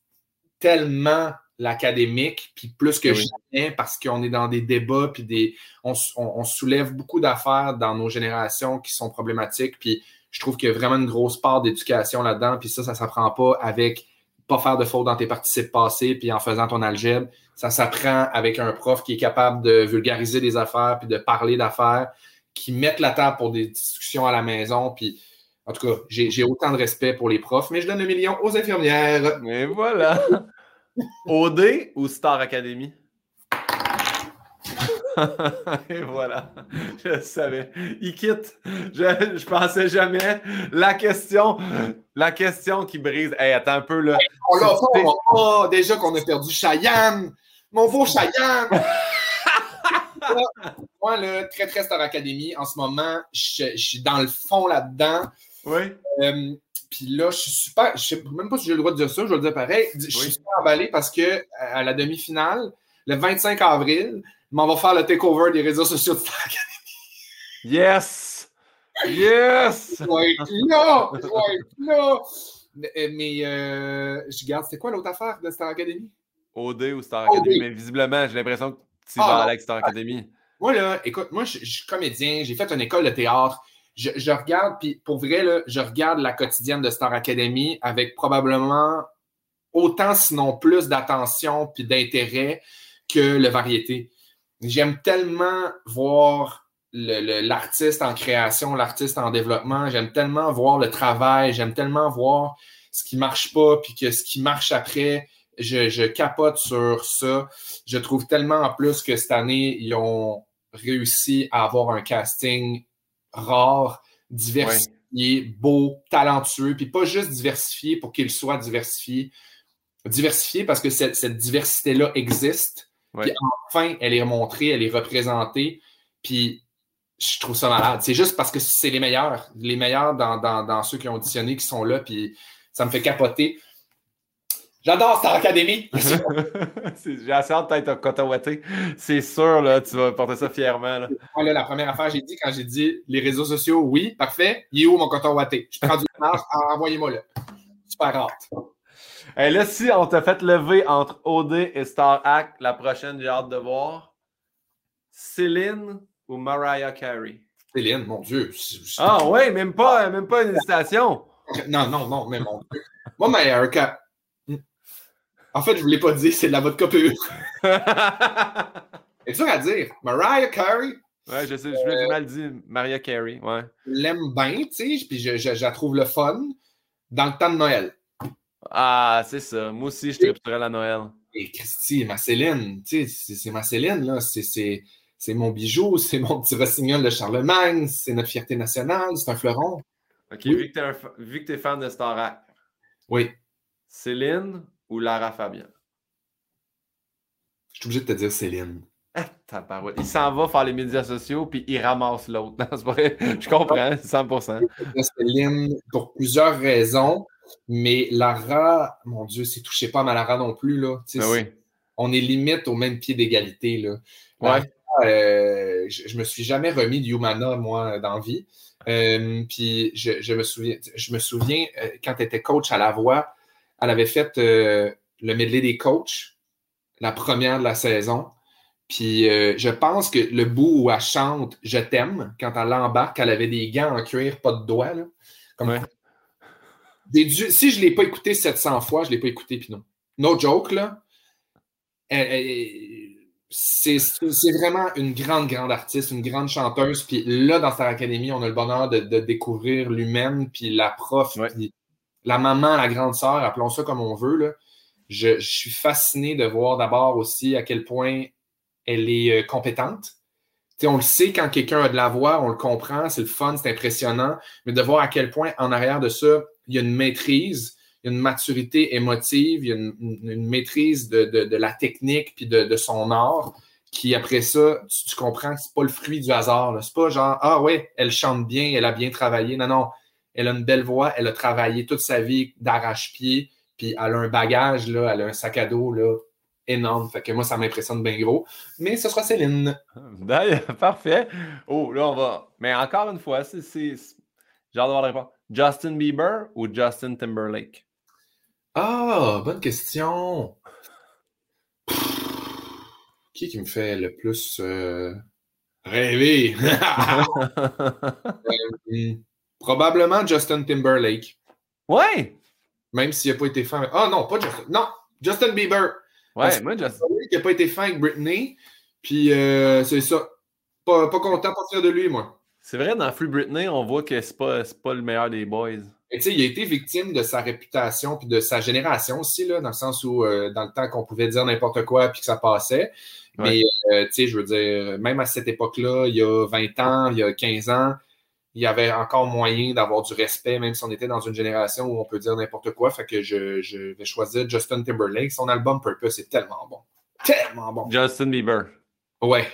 tellement l'académique, puis plus que jamais, parce qu'on est dans des débats, puis des, on, on, on soulève beaucoup d'affaires dans nos générations qui sont problématiques. Puis je trouve qu'il y a vraiment une grosse part d'éducation là-dedans. Puis ça, ça ne s'apprend pas avec pas faire de fautes dans tes participes passés, puis en faisant ton algèbre. Ça s'apprend avec un prof qui est capable de vulgariser des affaires, puis de parler d'affaires, qui mettent la table pour des discussions à la maison. Puis, en tout cas, j'ai autant de respect pour les profs, mais je donne le million aux infirmières. Et voilà. OD ou Star Academy? Et voilà, je le savais. Il quitte. Je, je pensais jamais. La question, la question qui brise. Hey, attends un peu là. On l'a oh, déjà qu'on a perdu Cheyenne. Mon beau Cheyenne. Moi, le très très Star Academy, en ce moment, je, suis dans le fond là-dedans. Oui. Euh, puis là, je suis super. Je sais même pas si j'ai le droit de dire ça, je vais le dire pareil. Je suis super emballé parce que à la demi-finale, le 25 avril, mais on va faire le takeover des réseaux sociaux de Star Academy. Yes! Yes! Là! Ouais, là! Mais, euh, je garde, c'était quoi l'autre affaire de Star Academy? OD ou Star Academy, mais visiblement, j'ai l'impression que tu vas ah, avec Star Academy. Moi, là, écoute, moi, je, suis comédien, j'ai fait une école de théâtre. Je, je regarde, puis pour vrai, là, je regarde la quotidienne de Star Academy avec probablement autant, sinon plus, d'attention puis d'intérêt que le variété. J'aime tellement voir l'artiste en création, l'artiste en développement. J'aime tellement voir le travail. J'aime tellement voir ce qui marche pas, puis que ce qui marche après, je, je, capote sur ça. Je trouve tellement en plus que cette année, ils ont réussi à avoir un casting rare, diversifié, beau, talentueux, puis pas juste diversifié pour qu'il soit diversifié. Diversifié parce que cette, cette diversité-là existe puis enfin, elle est remontrée, elle est représentée. Puis je trouve ça malade. C'est juste parce que c'est les meilleurs. Les meilleurs dans, ceux qui ont auditionné qui sont là. Puis Ça me fait capoter. J'adore Star Academy. J'ai assez hâte d'être un coton-ouaté. C'est sûr, là, tu vas porter ça fièrement. Là. la première affaire, j'ai dit quand j'ai dit les réseaux sociaux, oui, parfait. Il est où mon coton? Je prends du marche, envoyez-moi là. Super hâte. Et là, si on t'a fait lever entre OD et Star Act, la prochaine, j'ai hâte de voir. Céline ou Mariah Carey? Céline, mon Dieu. Ah ouais, même pas, même pas une hésitation. Non, non, non, mais mon Dieu. Moi, Mariah Carey. En fait, je ne vous l'ai pas dit, c'est de la vodka pure. c'est dur à dire. Mariah Carey. Ouais, je sais, je l'ai mal dit. Mariah Carey, ouais. L'aime bien, tu sais, puis je, je, la trouve le fun dans le temps de Noël. Ah, c'est ça. Moi aussi, je triperais la Noël. Et Christy, ma Céline, tu sais, c'est ma Céline, là. C'est mon bijou, c'est mon petit rossignol de Charlemagne, c'est notre fierté nationale, c'est un fleuron. OK, vu que tu es, fan de Starac. Oui. Céline, ou Lara Fabian? Je suis obligé de te dire Céline. Ah, il s'en va faire les médias sociaux, puis il ramasse l'autre. Je comprends, 100%. Céline, pour plusieurs raisons, mais Lara, mon Dieu, c'est touché pas à Lara non plus. Là. Ben on est limite au même pied d'égalité. Là. Ouais. Euh, je, je, me suis jamais remis de Humana, moi, dans vie. Euh, puis je, me souviens, je me souviens euh, quand tu étais coach à la voix, elle avait fait euh, le medley des coachs, la première de la saison. Puis euh, je pense que le bout où elle chante Je t'aime, quand elle embarque, elle avait des gants en cuir, pas de doigts. Là. Si je ne l'ai pas écouté 700 fois, je ne l'ai pas écouté, puis non. No joke, là. c'est vraiment une grande, grande artiste, une grande chanteuse. Puis là, dans Star Academy, on a le bonheur de, découvrir l'humaine, puis la prof, la maman, la grande sœur, appelons ça comme on veut, là, je, suis fasciné de voir d'abord aussi à quel point elle est euh, compétente. on le sait quand quelqu'un a de la voix, on le comprend, c'est le fun, c'est impressionnant, mais de voir à quel point en arrière de ça, il y a une maîtrise, il y a une maturité émotive, il y a une, maîtrise de, la technique puis de, son art qui, après ça, tu, comprends que c'est pas le fruit du hasard. C'est pas genre, ah ouais, elle chante bien, elle a bien travaillé. Non, non, elle a une belle voix, elle a travaillé toute sa vie d'arrache-pied, puis elle a un bagage, là, elle a un sac à dos là, énorme. Fait que moi, ça m'impressionne bien gros. Mais ce sera Céline. Parfait. Oh, là, on va. Mais encore une fois, c'est. J'ai hâte de voir la réponse. Justin Bieber ou Justin Timberlake? Ah, bonne question. Qui qui me fait le plus euh, rêver? Euh, Probablement Justin Timberlake. Ouais! Même s'il n'a pas été fin. Ah non, pas Justin. Non, Justin Bieber. Ouais, moi, Justin. Il n'a pas été fin avec Britney. Puis euh, c'est ça. Pas, pas content de partir de lui, moi. C'est vrai, dans Free Britney, on voit que c'est pas, pas le meilleur des boys. Et il a été victime de sa réputation puis de sa génération aussi, là, dans le sens où, euh, dans le temps qu'on pouvait dire n'importe quoi puis que ça passait. Mais, euh, tu sais, je veux dire, même à cette époque-là, il y a 20 ans, il y a 15 ans, il y avait encore moyen d'avoir du respect, même si on était dans une génération où on peut dire n'importe quoi. Fait que je, vais choisir Justin Timberlake. Son album Purpose est tellement bon. Tellement bon. Justin Bieber. Ouais.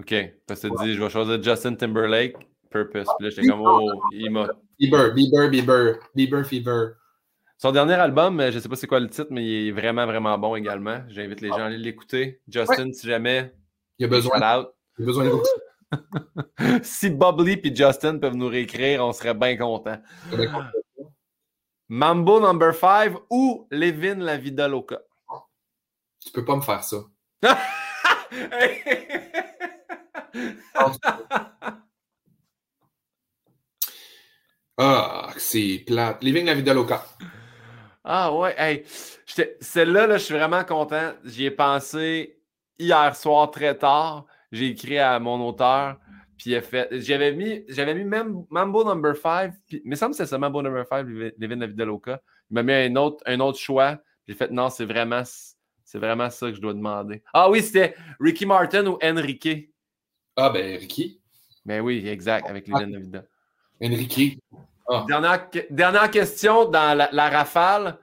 OK. Parce que tu dis, je vais choisir Justin Timberlake, Purpose. Puis là, j'étais comme, oh, il m'a. Bieber, Bieber, Bieber, Bieber Fever. Son dernier album, je ne sais pas c'est quoi le titre, mais il est vraiment, vraiment bon également. J'invite les gens à aller l'écouter. Justin, si jamais. Il a besoin. Il a besoin d'écouter. si Bubbly et Justin peuvent nous réécrire, on serait bien contents. Mambo number 5 ou Levin la vida loca? Tu peux pas me faire ça. ah, c'est plate. Living la vida loca. Ah ouais, hey, celle-là, là, je suis vraiment content. J'y ai pensé hier soir très tard j'ai écrit à mon auteur, puis il a fait. J'avais mis, j'avais mis Mambo Number 5, puis, mais ça me c'est ça, Mambo Number 5, Levin David Loca. Il m'a mis un autre, un autre choix. J'ai fait non, c'est vraiment, c'est vraiment ça que je dois demander. Ah oui, c'était Ricky Martin ou Enrique. Ah ben Ricky. Ben oui, exact, avec Levin David. Enrique. Ah. Dernière, dernière, question dans la rafale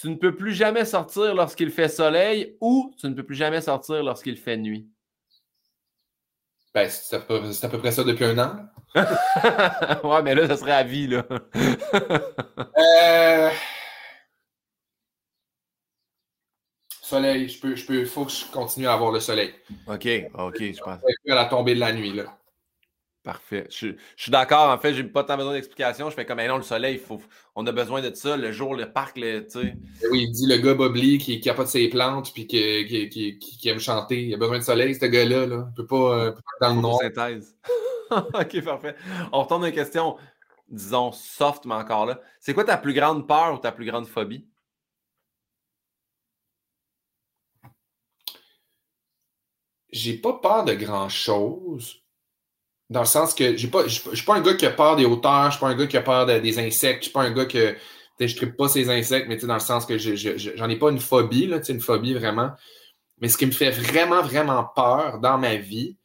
tu ne peux plus jamais sortir lorsqu'il fait soleil ou tu ne peux plus jamais sortir lorsqu'il fait nuit? Ben, c'est à, peu près ça depuis un an. ouais, mais là, ça serait à vie, là. euh... Soleil, je peux, je peux, faut que je continue à avoir le soleil. OK, OK, je pense. À la tombée de la nuit, là. Parfait. Je, suis d'accord. En fait, j'ai pas tant besoin d'explications. Je fais comme, non, le soleil, faut, on a besoin de ça. Le jour, le parc, tu sais. Eh oui, il dit le gars Bobli qui, qui a pas de ses plantes puis qui, qui, qui, aime chanter. Il a besoin de soleil, ce gars-là. Là. Il peut pas, euh, pas dans le noir. synthèse. OK, parfait. On retourne à une question, disons, soft, mais encore là. C'est quoi ta plus grande peur ou ta plus grande phobie? J'ai pas peur de grand-chose. Dans le sens que j'ai pas, je suis pas un gars qui a peur des hauteurs, je suis pas un gars qui a peur des insectes, je suis pas un gars que je tripe pas ces insectes, mais dans le sens que j'en ai pas une phobie, là, une phobie vraiment. Mais ce qui me fait vraiment, vraiment peur dans ma vie,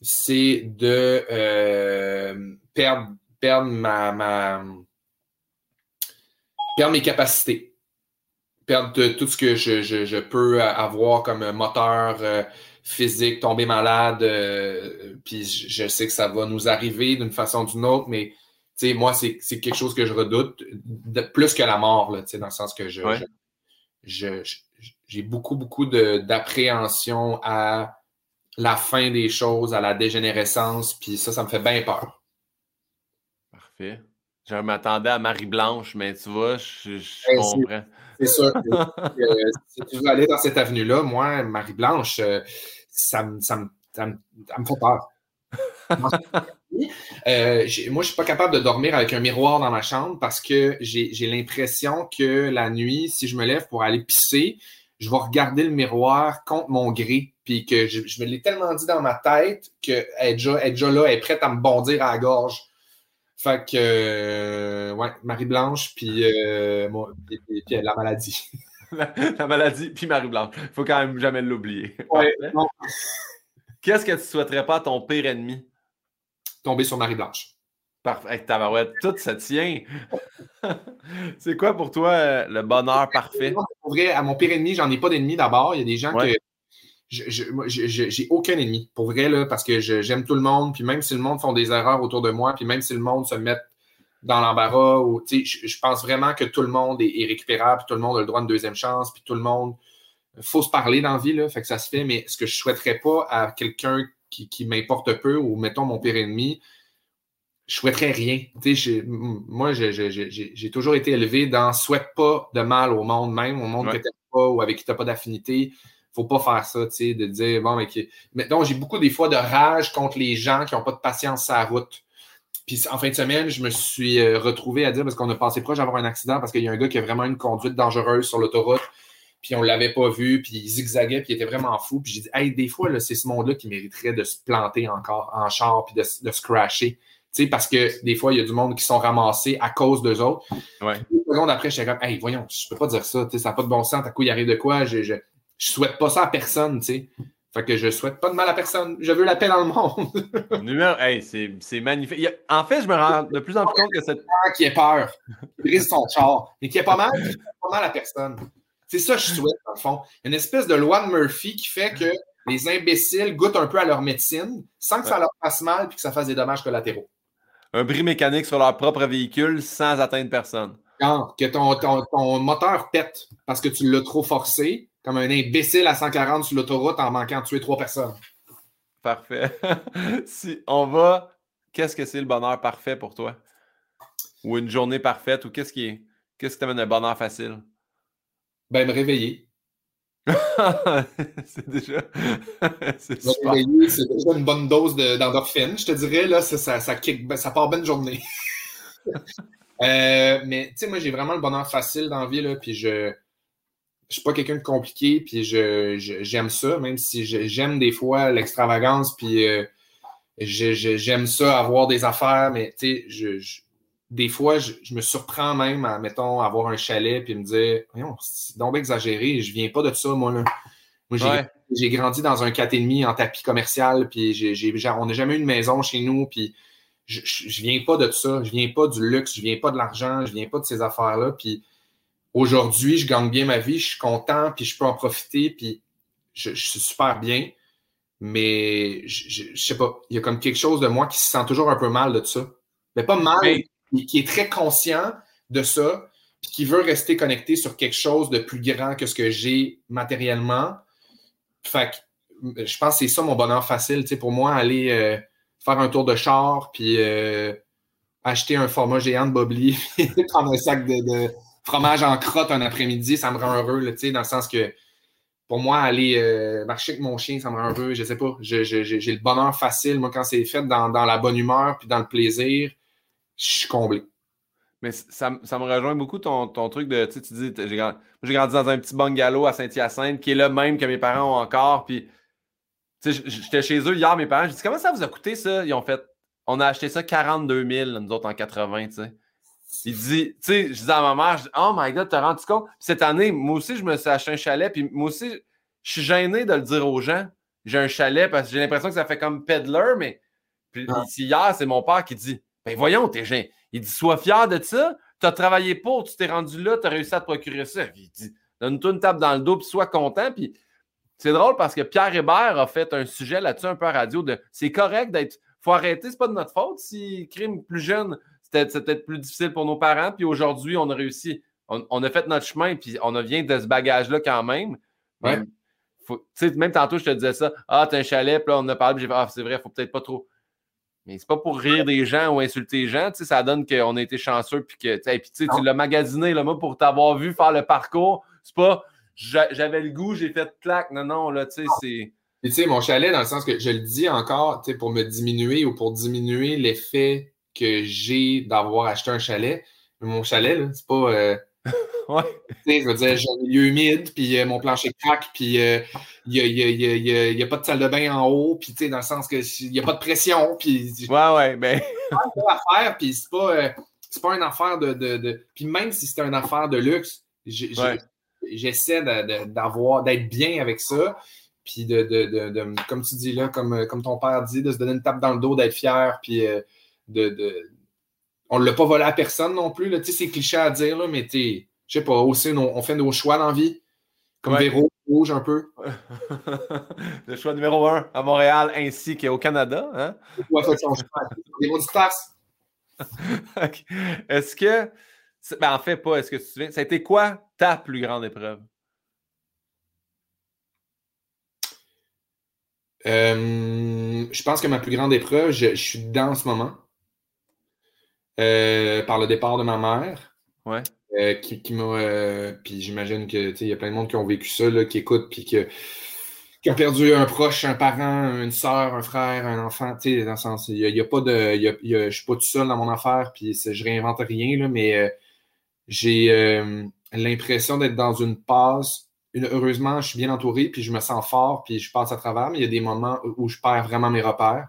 c'est de euh, perdre, perdre ma, perdre mes capacités. Perdre tout ce que je, je peux avoir comme moteur, euh, physique, tomber malade, euh, puis je sais que ça va nous arriver d'une façon ou d'une autre, mais moi, c'est quelque chose que je redoute, plus que la mort, là, dans le sens que je, j'ai beaucoup, beaucoup d'appréhension à la fin des choses, à la dégénérescence, puis ça, ça me fait bien peur. Parfait. Je m'attendais à Marie-Blanche, mais tu vois, je, ben, comprends. C'est sûr. si tu veux aller dans cette avenue-là, moi, Marie-Blanche, euh, ça, me, ça, me, ça, me, fait peur. Euh, moi, je suis pas capable de dormir avec un miroir dans ma chambre parce que j'ai l'impression que la nuit, si je me lève pour aller pisser, je vais regarder le miroir contre mon gré. Puis que je, me l'ai tellement dit dans ma tête qu'elle est déjà, est déjà là, elle est prête à me bondir à la gorge. Fait que, euh, ouais, Marie-Blanche, puis, euh, la maladie. la, maladie, puis Marie-Blanche. Il faut quand même jamais l'oublier. Qu'est-ce que tu souhaiterais pas à ton pire ennemi? Tomber sur Marie-Blanche. Parfait. Tabarouette, tout ça tient. c'est quoi pour toi euh, le bonheur parfait? Pour vrai, à mon pire ennemi, j'en ai pas d'ennemis d'abord. Il y a des gens que j'ai aucun ennemi. Pour vrai, là, parce que j'aime tout le monde. Puis même si le monde font des erreurs autour de moi, puis même si le monde se met dans l'embarras. Ou, je, je pense vraiment que tout le monde est, récupérable, tout le monde a le droit de deuxième chance, puis tout le monde. faut se parler dans la vie, là, fait que ça se fait, mais ce que je ne souhaiterais pas à quelqu'un qui, m'importe peu, ou mettons mon pire ennemi, je souhaiterais rien. moi, j'ai toujours été élevé dans souhaite pas de mal au monde, même au monde que tu pas ou avec qui tu n'as pas d'affinité. Faut pas faire ça, tu sais, de dire, bon, mais Maintenant, j'ai beaucoup des fois de rage contre les gens qui n'ont pas de patience à la route. Puis en fin de semaine, je me suis euh, retrouvé à dire, parce qu'on a passé proche d'avoir un accident, parce qu'il y a un gars qui a vraiment une conduite dangereuse sur l'autoroute, puis on l'avait pas vu, puis il zigzaguait, puis il était vraiment fou. Puis j'ai dit, hey, des fois, c'est ce monde-là qui mériterait de se planter encore en char, puis de, de se crasher. Tu sais, parce que des fois, il y a du monde qui sont ramassés à cause d'eux autres. Ouais. Une seconde après, j'étais comme, hey, voyons, je peux pas dire ça, ça n'a pas de bon sens, à coup, il arrive de quoi, je, je, je souhaite pas ça à personne, tu sais. Fait que je souhaite pas de mal à personne. Je veux la paix dans le monde. Numéro, hey, c'est magnifique. En fait, je me rends de plus en plus compte que cette. Qui ait peur, qui brise son char, mais qui est pas mal, pas mal à personne. C'est ça que je souhaite, dans le fond. Une espèce de loi de Murphy qui fait que les imbéciles goûtent un peu à leur médecine sans que ça leur fasse mal et que ça fasse des dommages collatéraux. Un bris mécanique sur leur propre véhicule sans atteindre personne. Quand, que ton, ton, ton moteur pète parce que tu l'as trop forcé, comme un imbécile à 140 sur l'autoroute en manquant de tuer trois personnes. Parfait. si on va, qu'est-ce que c'est le bonheur parfait pour toi? Ou une journée parfaite? Ou qu'est-ce qui est. Qu'est-ce qui t'amène un bonheur facile? Ben, me réveiller. c'est déjà. c'est me réveiller, c'est déjà une bonne dose d'endorphine, je te dirais. Là, ça, ça, ça, ben, ça part bien une journée. Euh, mais, tu sais, moi, j'ai vraiment le bonheur facile dans la vie, là, puis je je suis pas quelqu'un de compliqué, puis je, j'aime ça, même si j'aime des fois l'extravagance, puis euh, j'aime ça avoir des affaires, mais tu sais, je, des fois, je, me surprends même à, mettons, avoir un chalet, puis me dire, voyons, c'est donc exagéré, je viens pas de ça, moi, là. Moi, j'ai, grandi dans un 4,5 en tapis commercial, puis j'ai, on n'a jamais eu une maison chez nous, puis je, je, viens pas de ça, je viens pas du luxe, je viens pas de l'argent, je viens pas de ces affaires-là, puis Aujourd'hui, je gagne bien ma vie, je suis content, puis je peux en profiter, puis je, suis super bien. Mais je, je, sais pas, il y a comme quelque chose de moi qui se sent toujours un peu mal de ça. Mais pas mal, qui est très conscient de ça, puis qui veut rester connecté sur quelque chose de plus grand que ce que j'ai matériellement. Fait que je pense que c'est ça mon bonheur facile. Tu sais, pour moi, aller euh, faire un tour de char, puis euh, acheter un format géant de Bobli, prendre un sac de, fromage en crotte un après-midi, ça me rend heureux, dans le sens que pour moi, aller euh, marcher avec mon chien, ça me rend heureux. Je sais pas, j'ai le bonheur facile. Moi, quand c'est fait dans, dans, la bonne humeur puis dans le plaisir, je suis comblé. Mais ça, me rejoint beaucoup ton, truc de, tu dis, j'ai grandi, dans un petit bungalow à Saint-Hyacinthe qui est le même que mes parents ont encore. Puis, j'étais chez eux hier, mes parents, j'ai dit, comment ça vous a coûté ça? Ils ont fait, on a acheté ça 42 000, nous autres, en 80, tu sais. Il dit, tu sais, je disais à ma mère, oh my god, t'as rendu compte? cette année, moi aussi, je me suis acheté un chalet, puis moi aussi, je suis gêné de le dire aux gens. J'ai un chalet parce que j'ai l'impression que ça fait comme peddler, mais puis, ah. hier, c'est mon père qui dit, ben voyons, t'es gêné. Il dit Sois fier de ça. Tu as travaillé pour, tu t'es rendu là, tu as réussi à te procurer ça. il dit Donne-toi une tape dans le dos, puis sois content. Puis c'est drôle parce que Pierre Hébert a fait un sujet là-dessus un peu à radio de c'est correct d'être. faut arrêter, c'est pas de notre faute si crime plus jeune, c'était peut-être plus difficile pour nos parents. Puis aujourd'hui, on a réussi. On, a fait notre chemin, puis on a vient de ce bagage-là quand même. Même, même tantôt, je te disais ça. Ah, t'as un chalet, puis là, on a parlé, puis j'ai fait Ah, c'est vrai, faut peut-être pas trop. Mais c'est pas pour rire des gens ou insulter les gens. Ça donne qu'on a été chanceux puis que puis, tu l'as magasiné là, moi, pour t'avoir vu faire le parcours. C'est pas j'avais le goût, j'ai fait clac. Non, non, là, tu sais, c'est. tu sais, mon chalet, dans le sens que je le dis encore, tu sais, pour me diminuer ou pour diminuer l'effet que j'ai d'avoir acheté un chalet. Mon chalet, là, c'est pas. Euh, Ouais. Je veux dire, j'ai un milieu humide, puis euh, mon plancher craque, puis il euh, n'y a, pas de salle de bain en haut, puis dans le sens que il n'y a pas de pression, puis. Ouais, ouais, ben. C'est pas affaire, puis c'est pas, euh, pas une affaire de. de, Puis même si c'est une affaire de luxe, j'essaie d'avoir, d'être bien avec ça, puis de, de, comme tu dis là, comme, comme ton père dit, de se donner une tape dans le dos, d'être fier, puis de. On ne l'a pas volé à personne non plus, sais, c'est cliché à dire, là, mais tu je sais pas, aussi, on, fait nos choix dans la vie. Comme Véro, rouge un peu. le choix numéro un à Montréal ainsi qu'au Canada. Hein? Ouais, son choix. Mots Est-ce que. Ben, en fait, pas, est-ce que tu te souviens? Ça a été quoi ta plus grande épreuve? Euh, je pense que ma plus grande épreuve, je, suis dedans en ce moment. Euh, par le départ de ma mère. Ouais. Euh, qui, m'a. Euh, puis j'imagine que il y a plein de monde qui ont vécu ça, là, qui écoutent, puis qui ont perdu un proche, un parent, une soeur, un frère, un enfant. Dans le sens, il n'y a, pas de. je suis pas tout seul dans mon affaire, puis je réinvente rien, là, mais j'ai l'impression d'être dans une passe. heureusement, je suis bien entouré, puis je me sens fort, puis je passe à travers, mais il y a des moments où je perds vraiment mes repères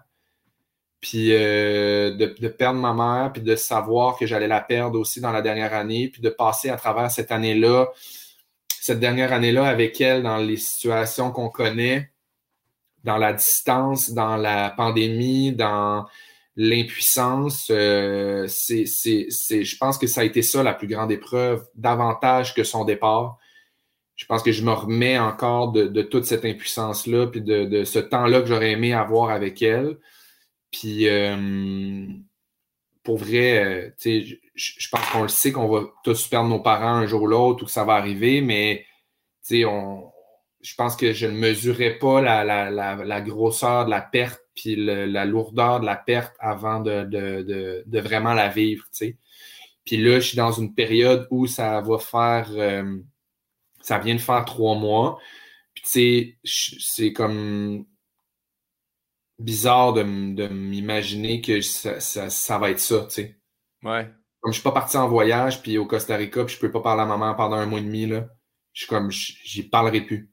puis euh, de, perdre ma mère, puis de savoir que j'allais la perdre aussi dans la dernière année, puis de passer à travers cette année-là, cette dernière année-là avec elle dans les situations qu'on connaît, dans la distance, dans la pandémie, dans l'impuissance, euh, je pense que ça a été ça la plus grande épreuve, davantage que son départ. Je pense que je me remets encore de, toute cette impuissance-là, puis de, de ce temps-là que j'aurais aimé avoir avec elle. Puis, euh, pour vrai, euh, je, je pense qu'on le sait qu'on va tous perdre nos parents un jour ou l'autre ou que ça va arriver, mais je pense que je ne mesurais pas la, la, la, grosseur de la perte puis la lourdeur de la perte avant de, de, de, vraiment la vivre. sais. Puis là, je suis dans une période où ça va faire. Euh, ça vient de faire trois mois. Puis tu sais, c'est comme bizarre de, m'imaginer que ça, va être ça, tu sais. Ouais. Comme je suis pas parti en voyage, puis au Costa Rica, puis je peux pas parler à maman pendant un mois et demi, là. Je suis comme, j'y parlerai plus.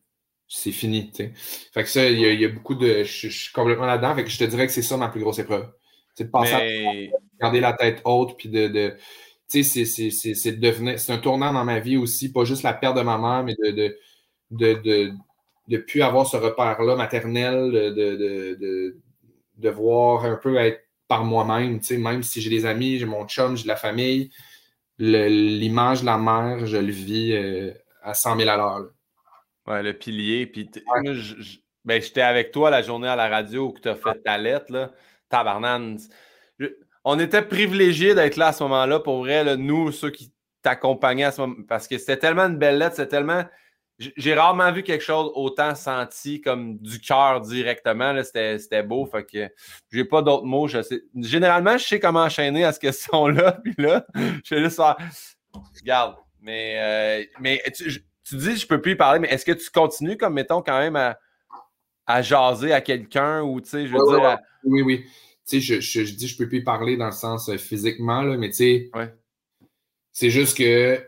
C'est fini, tu sais. Fait que ça, il y, a beaucoup de... Je, suis complètement là-dedans, fait que je te dirais que c'est ça ma plus grosse épreuve. C'est de passer à garder la tête haute, puis de... de tu sais, c'est devenir... C'est un tournant dans ma vie aussi, pas juste la perte de ma mère, mais de, de, de de plus avoir ce repère-là maternel, de, de, de, de, voir un peu être par moi-même, même si j'ai des amis, j'ai mon chum, j'ai de la famille, l'image de la mère, je le vis euh, à 100 000 à l'heure. Ouais, le pilier. Puis Ben, j'étais avec toi la journée à la radio où tu as fait ta lettre, là. Tabarnan. On était privilégiés d'être là à ce moment-là, pour vrai, nous, ceux qui t'accompagnaient à ce moment parce que c'était tellement une belle lettre, c'était tellement. J'ai rarement vu quelque chose autant senti comme du cœur directement. C'était beau. Fait que j'ai pas d'autres mots. Généralement, je sais comment enchaîner à cette question-là. Puis là, je vais juste faire. Regarde. Mais, euh, mais tu, tu, dis je peux plus y parler, mais est-ce que tu continues comme mettons quand même à, à jaser à quelqu'un ou tu sais, je veux dire. Oui, oui. Tu sais, je, je, je, dis je peux plus y parler dans le sens euh, physiquement, là, mais tu sais. C'est juste que tu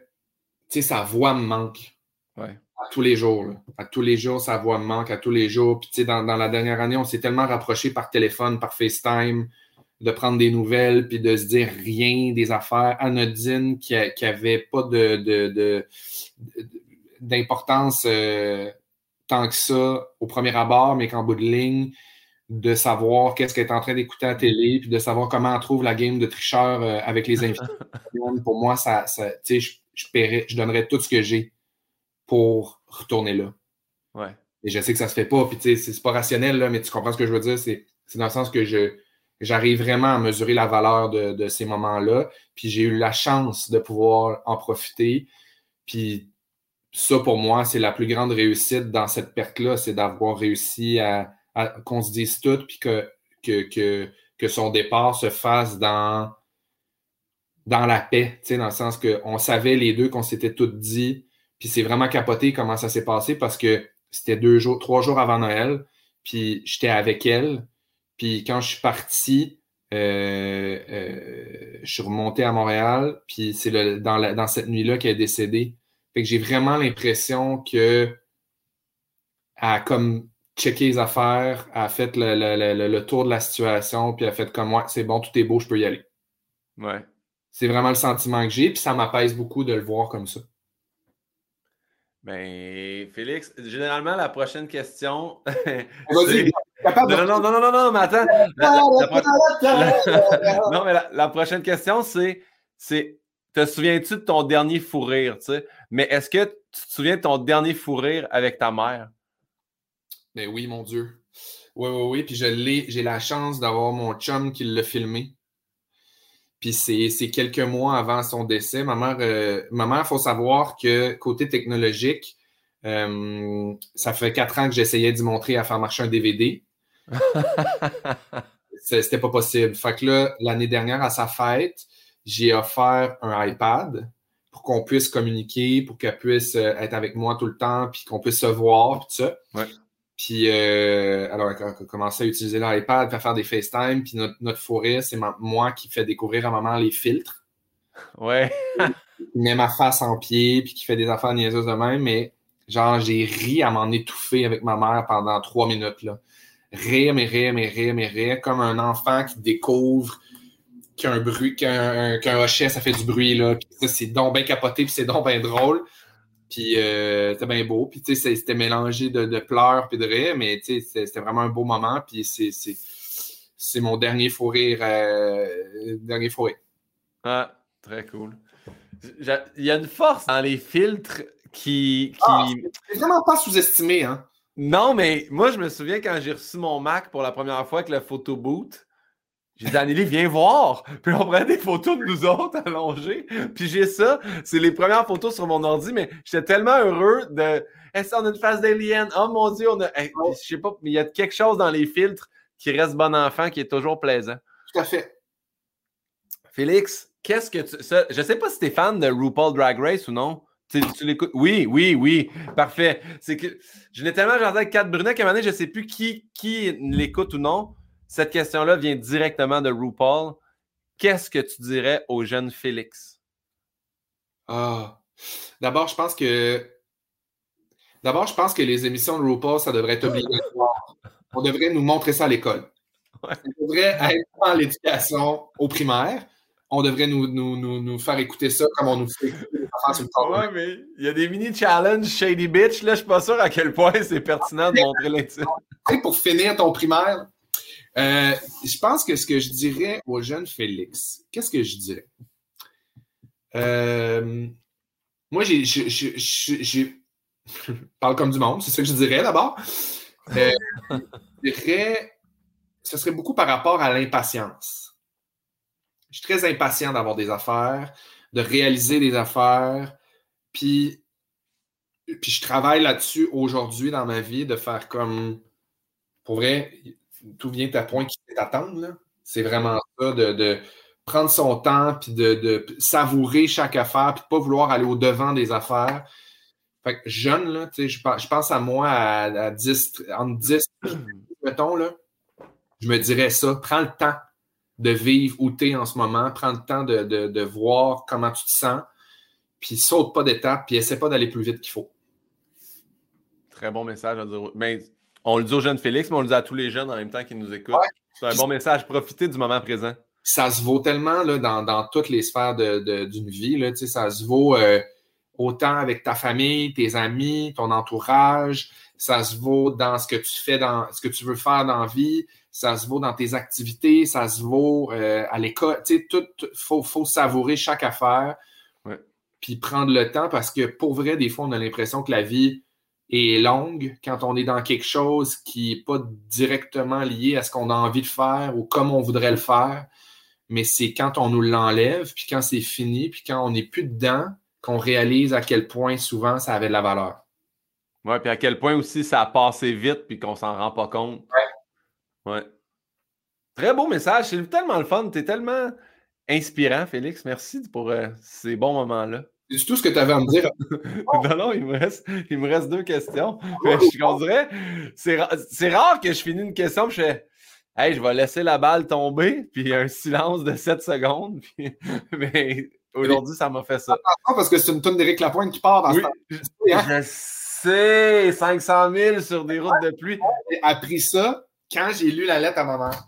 sais, sa voix me manque. Ouais à tous les jours. À tous les jours, sa voix me manque, à tous les jours. Puis, tu sais, dans, la dernière année, on s'est tellement rapproché par téléphone, par FaceTime, de prendre des nouvelles, puis de se dire rien des affaires anodines qui n'avaient pas de, d'importance euh, tant que ça au premier abord, mais qu'en bout de ligne, de savoir qu'est-ce qu'elle est en train d'écouter à la télé, puis de savoir comment on trouve la game de tricheur euh, avec les invités. Pour moi, ça, ça tu sais, je, je, je donnerais tout ce que j'ai pour retourner là. Ouais. Et je sais que ça se fait pas, puis tu sais, c'est pas rationnel, là, mais tu comprends ce que je veux dire? C'est dans le sens que je j'arrive vraiment à mesurer la valeur de, de ces moments-là, puis j'ai eu la chance de pouvoir en profiter. Puis ça, pour moi, c'est la plus grande réussite dans cette perte-là, c'est d'avoir réussi à, à qu'on se dise tout, puis que, que, que, que son départ se fasse dans, dans la paix, tu sais, dans le sens qu'on savait les deux qu'on s'était tout dit, puis c'est vraiment capoté comment ça s'est passé parce que c'était deux jours, trois jours avant Noël. Puis j'étais avec elle. Puis quand je suis parti, euh, euh, je suis remonté à Montréal. Puis c'est dans, dans cette nuit-là qu'elle est décédée. Fait que j'ai vraiment l'impression que a comme checké les affaires, a fait le, tour de la situation, puis a fait comme moi, c'est bon, tout est beau, je peux y aller. Ouais. C'est vraiment le sentiment que j'ai, puis ça m'apaise beaucoup de le voir comme ça. Ben, Félix, généralement, la prochaine question. Vas-y, non, non, non, non, non, mais attends. non, mais la, prochaine question, c'est, c'est te souviens-tu de ton dernier fou rire, tu sais? Mais est-ce que tu te souviens de ton dernier fou rire avec ta mère? Ben oui, mon Dieu. Oui, oui, oui. Puis je l'ai, j'ai la chance d'avoir mon chum qui l'a filmé. Puis c'est quelques mois avant son décès. Ma mère, euh, il faut savoir que côté technologique, euh, ça fait quatre ans que j'essayais d'y montrer à faire marcher un DVD. C'était pas possible. Fait que là, l'année dernière, à sa fête, j'ai offert un iPad pour qu'on puisse communiquer, pour qu'elle puisse euh, être avec moi tout le temps, puis qu'on puisse se voir, puis tout ça. Ouais. Puis, euh, alors, elle a commencé à utiliser l'iPad, à faire des FaceTime. Puis, notre, notre forêt, c'est moi qui fais découvrir à maman les filtres. Ouais. qui met ma face en pied, puis qui fait des affaires niaiseuses de même. Mais, genre, j'ai ri à m'en étouffer avec ma mère pendant trois minutes, là. Rire, mais rire, mais rire, mais rire, comme un enfant qui découvre qu'un bruit, qu'un qu'un hochet, ça fait du bruit, là. Puis ça, c'est donc bien capoté, puis c'est donc bien drôle. Puis euh, c'était bien beau. Puis tu sais, c'était mélangé de, de pleurs puis de rire, mais tu sais, c'était vraiment un beau moment. Puis c'est mon dernier fou rire. Euh, dernier fou Ah, très cool. Il y a une force dans les filtres qui. qui... Ah, c'est vraiment pas sous-estimé, hein? Non, mais moi, je me souviens quand j'ai reçu mon Mac pour la première fois avec le photo boot. J'ai dit, Anneli, viens voir. Puis on prend des photos de nous autres allongés. Puis j'ai ça. C'est les premières photos sur mon ordi, mais j'étais tellement heureux de. Est-ce qu'on a une face d'alien? Oh mon Dieu, on a. je sais pas, mais il y a quelque chose dans les filtres qui reste bon enfant, qui est toujours plaisant. Tout à fait. Félix, qu'est-ce que tu. Ça, je sais pas si tu es fan de RuPaul Drag Race ou non. Tu, l'écoutes? Oui, oui, oui. Parfait. C'est que je n'ai tellement j'entends avec Kat Brunet qu'à un moment donné, je ne sais plus qui, qui l'écoute ou non. Cette question-là vient directement de RuPaul. Qu'est-ce que tu dirais au jeune Félix? Ah. D'abord, je pense que. D'abord, je pense que les émissions de RuPaul, ça devrait être obligatoire. On devrait nous montrer ça à l'école. Ça devrait être dans l'éducation au primaire. On devrait nous, nous, faire écouter ça comme on nous fait écouter Ouais, mais il y a des mini-challenges Shady Bitch. Là, je suis pas sûr à quel point c'est pertinent de montrer l'intime. Pour finir ton primaire, euh, je pense que ce que je dirais au jeune Félix, qu'est-ce que je dirais? Euh, moi, j'ai, je parle comme du monde, c'est ça que je dirais d'abord. Euh, je dirais, ce serait beaucoup par rapport à l'impatience. Je suis très impatient d'avoir des affaires, de réaliser des affaires, puis, puis je travaille là-dessus aujourd'hui dans ma vie, de faire comme, pour vrai, tout vient à point qui t'attendre. C'est vraiment ça, de, prendre son temps, puis de, savourer chaque affaire, puis de pas vouloir aller au-devant des affaires. Fait que jeune, là, je, je pense à moi à, 10, entre 10, mettons, là, je me dirais ça. Prends le temps de vivre où tu es en ce moment. Prends le temps de, voir comment tu te sens. Puis saute pas d'étape, puis essaie pas d'aller plus vite qu'il faut. Très bon message à dire. Mais on le dit aux jeunes Félix, mais on le dit à tous les jeunes en même temps qui nous écoutent. C'est un bon message. Profitez du moment présent. Ça se vaut tellement là, dans, toutes les sphères d'une vie. Là, ça se vaut euh, autant avec ta famille, tes amis, ton entourage. Ça se vaut dans ce que tu fais, dans ce que tu veux faire dans la vie ça se vaut dans tes activités, ça se vaut euh, à l'école. Tout, faut, faut savourer chaque affaire. Puis prendre le temps parce que pour vrai, des fois, on a l'impression que la vie est longue quand on est dans quelque chose qui n'est pas directement lié à ce qu'on a envie de faire ou comme on voudrait le faire. Mais c'est quand on nous l'enlève, puis quand c'est fini, puis quand on n'est plus dedans, qu'on réalise à quel point souvent ça avait de la valeur. Oui, puis à quel point aussi ça a passé vite, puis qu'on s'en rend pas compte. Ouais. Très beau message. C'est tellement le fun. Tu es tellement inspirant, Félix. Merci pour euh, ces bons moments-là. C'est tout ce que tu avais à me dire. non, non, il me, reste, il me reste deux questions. je dirais, c'est, rare que je finis une question et je fais Hey, je vais laisser la balle tomber, puis un silence de 7 secondes. Mais aujourd'hui, ça m'a fait ça. parce que c'est une tonne d'Éric Lapointe qui part dans oui, Je sais, 500 000 sur des routes de pluie. J'ai appris ça quand j'ai lu la lettre à ma mère.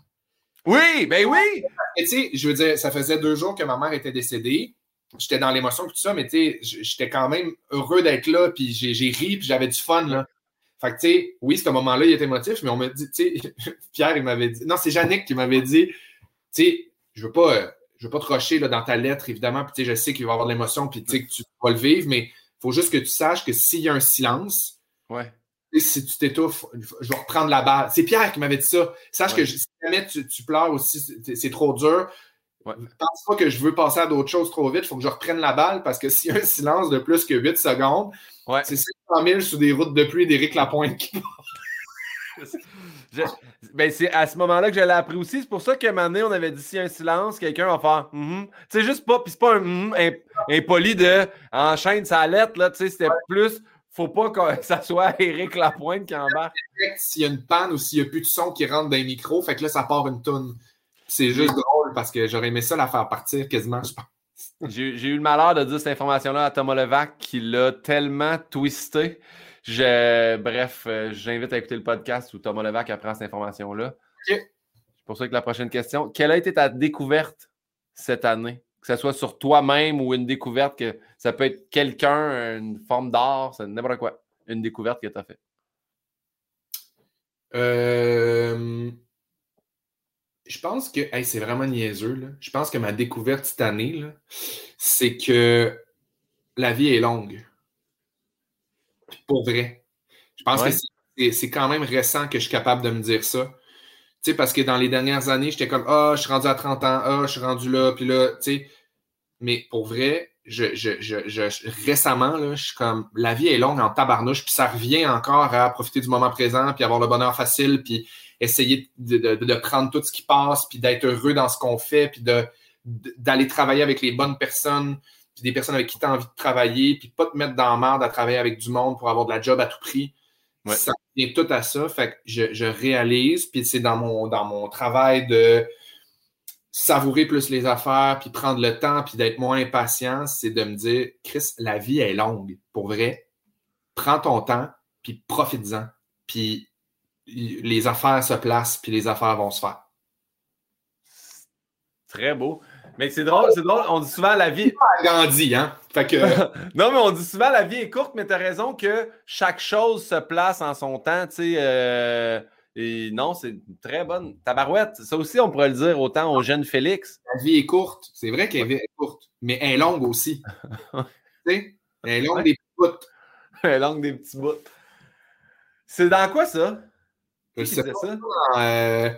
Oui, ben oui! tu sais, je veux dire, ça faisait deux jours que ma mère était décédée. J'étais dans l'émotion et tout ça, mais tu sais, j'étais quand même heureux d'être là, puis j'ai ri, puis j'avais du fun, là. Fait que, tu sais, oui, ce moment-là, il était émotif, mais on m'a dit, tu sais, Pierre, il m'avait dit, non, c'est Jannick qui m'avait dit, tu sais, je veux pas, je veux pas te rocher là, dans ta lettre, évidemment, puis tu sais, je sais qu'il va y avoir de l'émotion, puis tu sais, que tu vas le vivre, mais il faut juste que tu saches que s'il y a un silence, ouais si tu t'étouffes, je vais reprendre la balle. C'est Pierre qui m'avait dit ça. Sache que si jamais tu, pleures aussi, c'est trop dur. Ouais. Pense pas que je veux passer à d'autres choses trop vite. Il faut que je reprenne la balle parce que s'il y a un silence de plus que 8 secondes, c'est 500 000 sur des routes de pluie d'Éric Lapointe qui ben c'est à ce moment-là que je l'ai appris aussi. C'est pour ça qu'à un moment donné, on avait dit s'il y a un silence, quelqu'un va faire mm Tu sais, juste pas, puis c'est pas un mm impoli de enchaîne sa lettre, là, c'était plus faut pas que ça soit Eric Lapointe qui embarque. S'il y a une panne ou s'il n'y a plus de son qui rentre dans les micros, fait que là, ça part une tonne. C'est juste drôle parce que j'aurais aimé ça la faire partir quasiment, je pense. J'ai eu le malheur de dire cette information-là à Thomas Levac qui l'a tellement twisté. Je, bref, euh, j'invite à écouter le podcast où Thomas Levac apprend cette information-là. C'est pour ça que la prochaine question. Quelle a été ta découverte cette année? que ce soit sur toi-même ou une découverte, que ça peut être quelqu'un, une forme d'art, n'importe quoi. Une découverte que tu as faite. Euh, je pense que c'est vraiment niaiseux. Je pense que ma découverte cette année, c'est que la vie est longue. Pour vrai. Je pense que c'est quand même récent que je suis capable de me dire ça. Tu sais, parce que dans les dernières années, j'étais comme Ah, je suis rendu à 30 ans, ah, je suis rendu là, puis là, tu sais. Mais pour vrai, je, je, je, récemment, là, je suis comme la vie est longue en tabarnouche, puis ça revient encore à profiter du moment présent, puis avoir le bonheur facile, puis essayer de, de, de prendre tout ce qui passe, puis d'être heureux dans ce qu'on fait, puis de, d'aller travailler avec les bonnes personnes, puis des personnes avec qui tu as envie de travailler, puis pas te mettre dans la merde à travailler avec du monde pour avoir de la job à tout prix. Ça vient tout à ça. Fait que je, je réalise, puis c'est dans mon, dans mon travail de savourer plus les affaires, puis prendre le temps, puis d'être moins impatient, c'est de me dire, Chris, la vie est longue, pour vrai. Prends ton temps, puis profite-en. Puis les affaires se placent, puis les affaires vont se faire. Très beau. Mais c'est drôle, c'est drôle. On dit souvent la vie. Gandhi, hein? Fait que... non, mais on dit souvent la vie est courte, mais tu as raison que chaque chose se place en son temps. Tu sais, euh, Et non, c'est une très bonne tabarouette. Ça aussi, on pourrait le dire autant au jeune Félix. La vie est courte. C'est vrai qu'elle est courte, mais elle est longue aussi. tu sais? Elle est longue des petits bouts. Elle est longue des petits bouts. C'est dans quoi ça? Qui disait ça? Euh,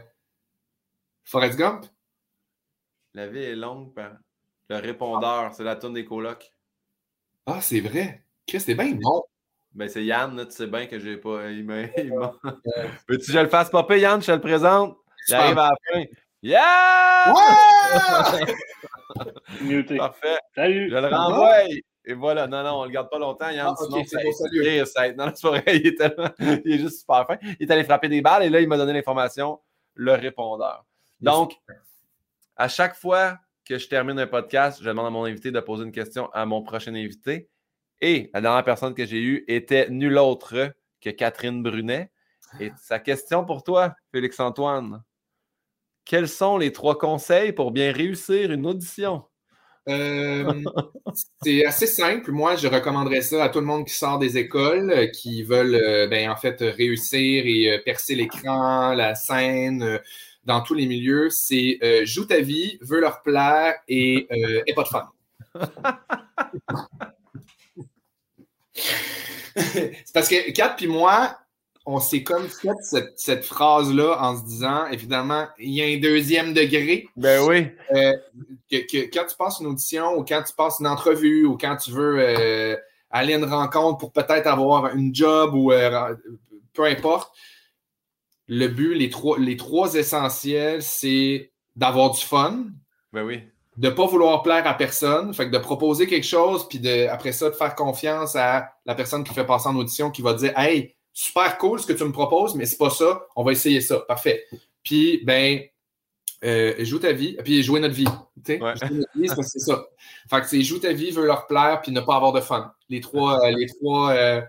Forrest Gump? La vie est longue. Le répondeur, c'est la tonne des colocs. Ah, c'est vrai. Que c'est bien bon. Ben, c'est Yann, tu sais bien que j'ai pas. Il m'a. Veux-tu que je le fasse popper, Yann? Je te le présente? Il arrive à la fin. Yeah! Muté. Parfait. Salut. Je le renvoie. Et voilà, non, non, on le garde pas longtemps, Yann. Ah, sinon, ok, ça, c'est beau, salut. ça, non, c'est pas vrai. Il est, tellement- il est juste super fin. Il est allé frapper des balles et là, il m'a donné l'information, le répondeur. Donc, à chaque fois que je termine un podcast, je demande à mon invité de poser une question à mon prochain invité. Et la dernière personne que j'ai eue était nulle autre que Catherine Brunet. Et sa question pour toi, Félix-Antoine, quels sont les trois conseils pour bien réussir une audition? Euh, c'est assez simple. Moi, je recommanderais ça à tout le monde qui sort des écoles, euh, qui veulent euh, ben, en fait réussir et euh, percer l'écran, la scène, dans tous les milieux. C'est joue ta vie, veux leur plaire et, et pas de fun. c'est parce que Kat puis moi, on s'est comme fait cette, cette phrase-là en se disant, évidemment, il y a un deuxième degré. Ben oui. Euh, que, que quand tu passes une audition ou quand tu passes une entrevue ou quand tu veux euh, aller à une rencontre pour peut-être avoir une job ou euh, peu importe, le but, les trois, les trois essentiels, c'est d'avoir du fun, Ben oui. De ne pas vouloir plaire à personne, fait que de proposer quelque chose, puis de, après ça, de faire confiance à la personne qui fait passer en audition qui va dire Hey, super cool ce que tu me proposes, mais c'est pas ça, on va essayer ça. Parfait. Puis, ben, euh, joue ta vie, puis jouer notre vie. Ouais. Jouer notre vie, c'est- c'est ça. Fait que c'est joue ta vie, veux leur plaire, puis ne pas avoir de fun. Les trois, euh, les trois, euh,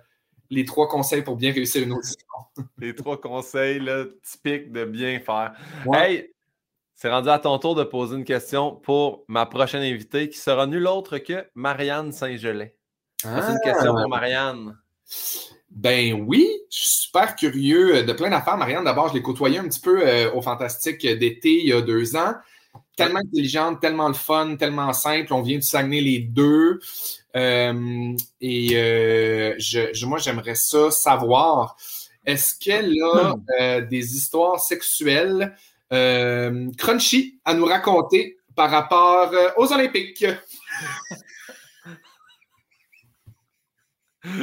les trois conseils pour bien réussir une audition. Les trois conseils là, typiques de bien faire. Ouais. Hey, c'est rendu à ton tour de poser une question pour ma prochaine invitée qui sera nulle autre que Marianne Saint-Gelais. C'est une question pour Marianne. Ben oui, je suis super curieux euh, de plein d'affaires. Marianne, d'abord, je l'ai côtoyée un petit peu euh, au Fantastique d'été il y a deux ans. Tellement intelligente, tellement le fun, tellement simple. On vient du Saguenay les deux. Euh, et euh, je, je- moi, j'aimerais ça savoir. Est-ce qu'elle a euh, des histoires sexuelles euh, crunchy à nous raconter par rapport euh, aux Olympiques?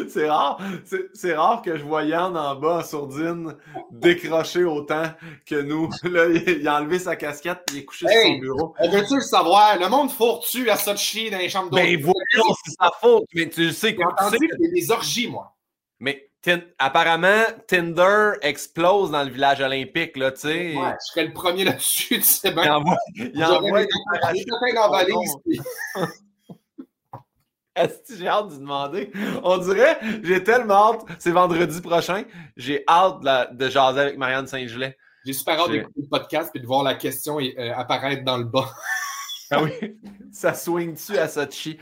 C'est rare, c'est, rare que je vois Yann en bas sourdine décrocher autant que nous. Là, il, a enlevé sa casquette et il est couché sur son bureau. On veut-tu le savoir? Le monde fourre-tu à chier dans les chambres Ben d'hôtel? voyons, c'est sa faute. Mais tu le sais J'ai entendu que- des orgies, moi. Mais Tin- apparemment, Tinder explose dans le village olympique, là, tu sais. Ouais, je serais le premier là-dessus, tu sais Il bien. envoie, il envoie dans la valise. puis- Asti, j'ai hâte de demander? On dirait, j'ai tellement hâte. C'est vendredi prochain. J'ai hâte de, jaser avec Marianne Saint-Gelais. J'ai super hâte d'écouter le podcast et de voir la question euh, apparaître dans le bas. Ah oui, ça swing-tu à Sochi?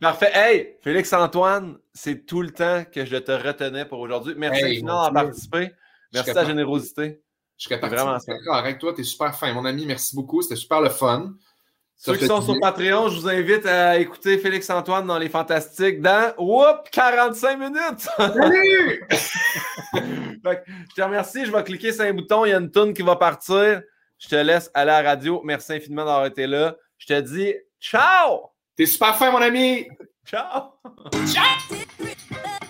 Parfait. Hey, Félix-Antoine, c'est tout le temps que je te retenais pour aujourd'hui. Merci Hey, infiniment d'avoir participé. Merci de serais ta générosité. Je serais parti Vraiment d'accord avec toi, t'es super fin. Mon ami, merci beaucoup. C'était super le fun. Ceux qui sont sur. Patreon, je vous invite à écouter Félix-Antoine dans Les Fantastiques dans whoop, 45 minutes. Salut! Je te remercie. Je vais cliquer sur un bouton. Il y a une toune qui va partir. Je te laisse aller à la radio. Merci infiniment d'avoir été là. Je te dis ciao! T'es super fin, mon ami! Ciao! Ciao!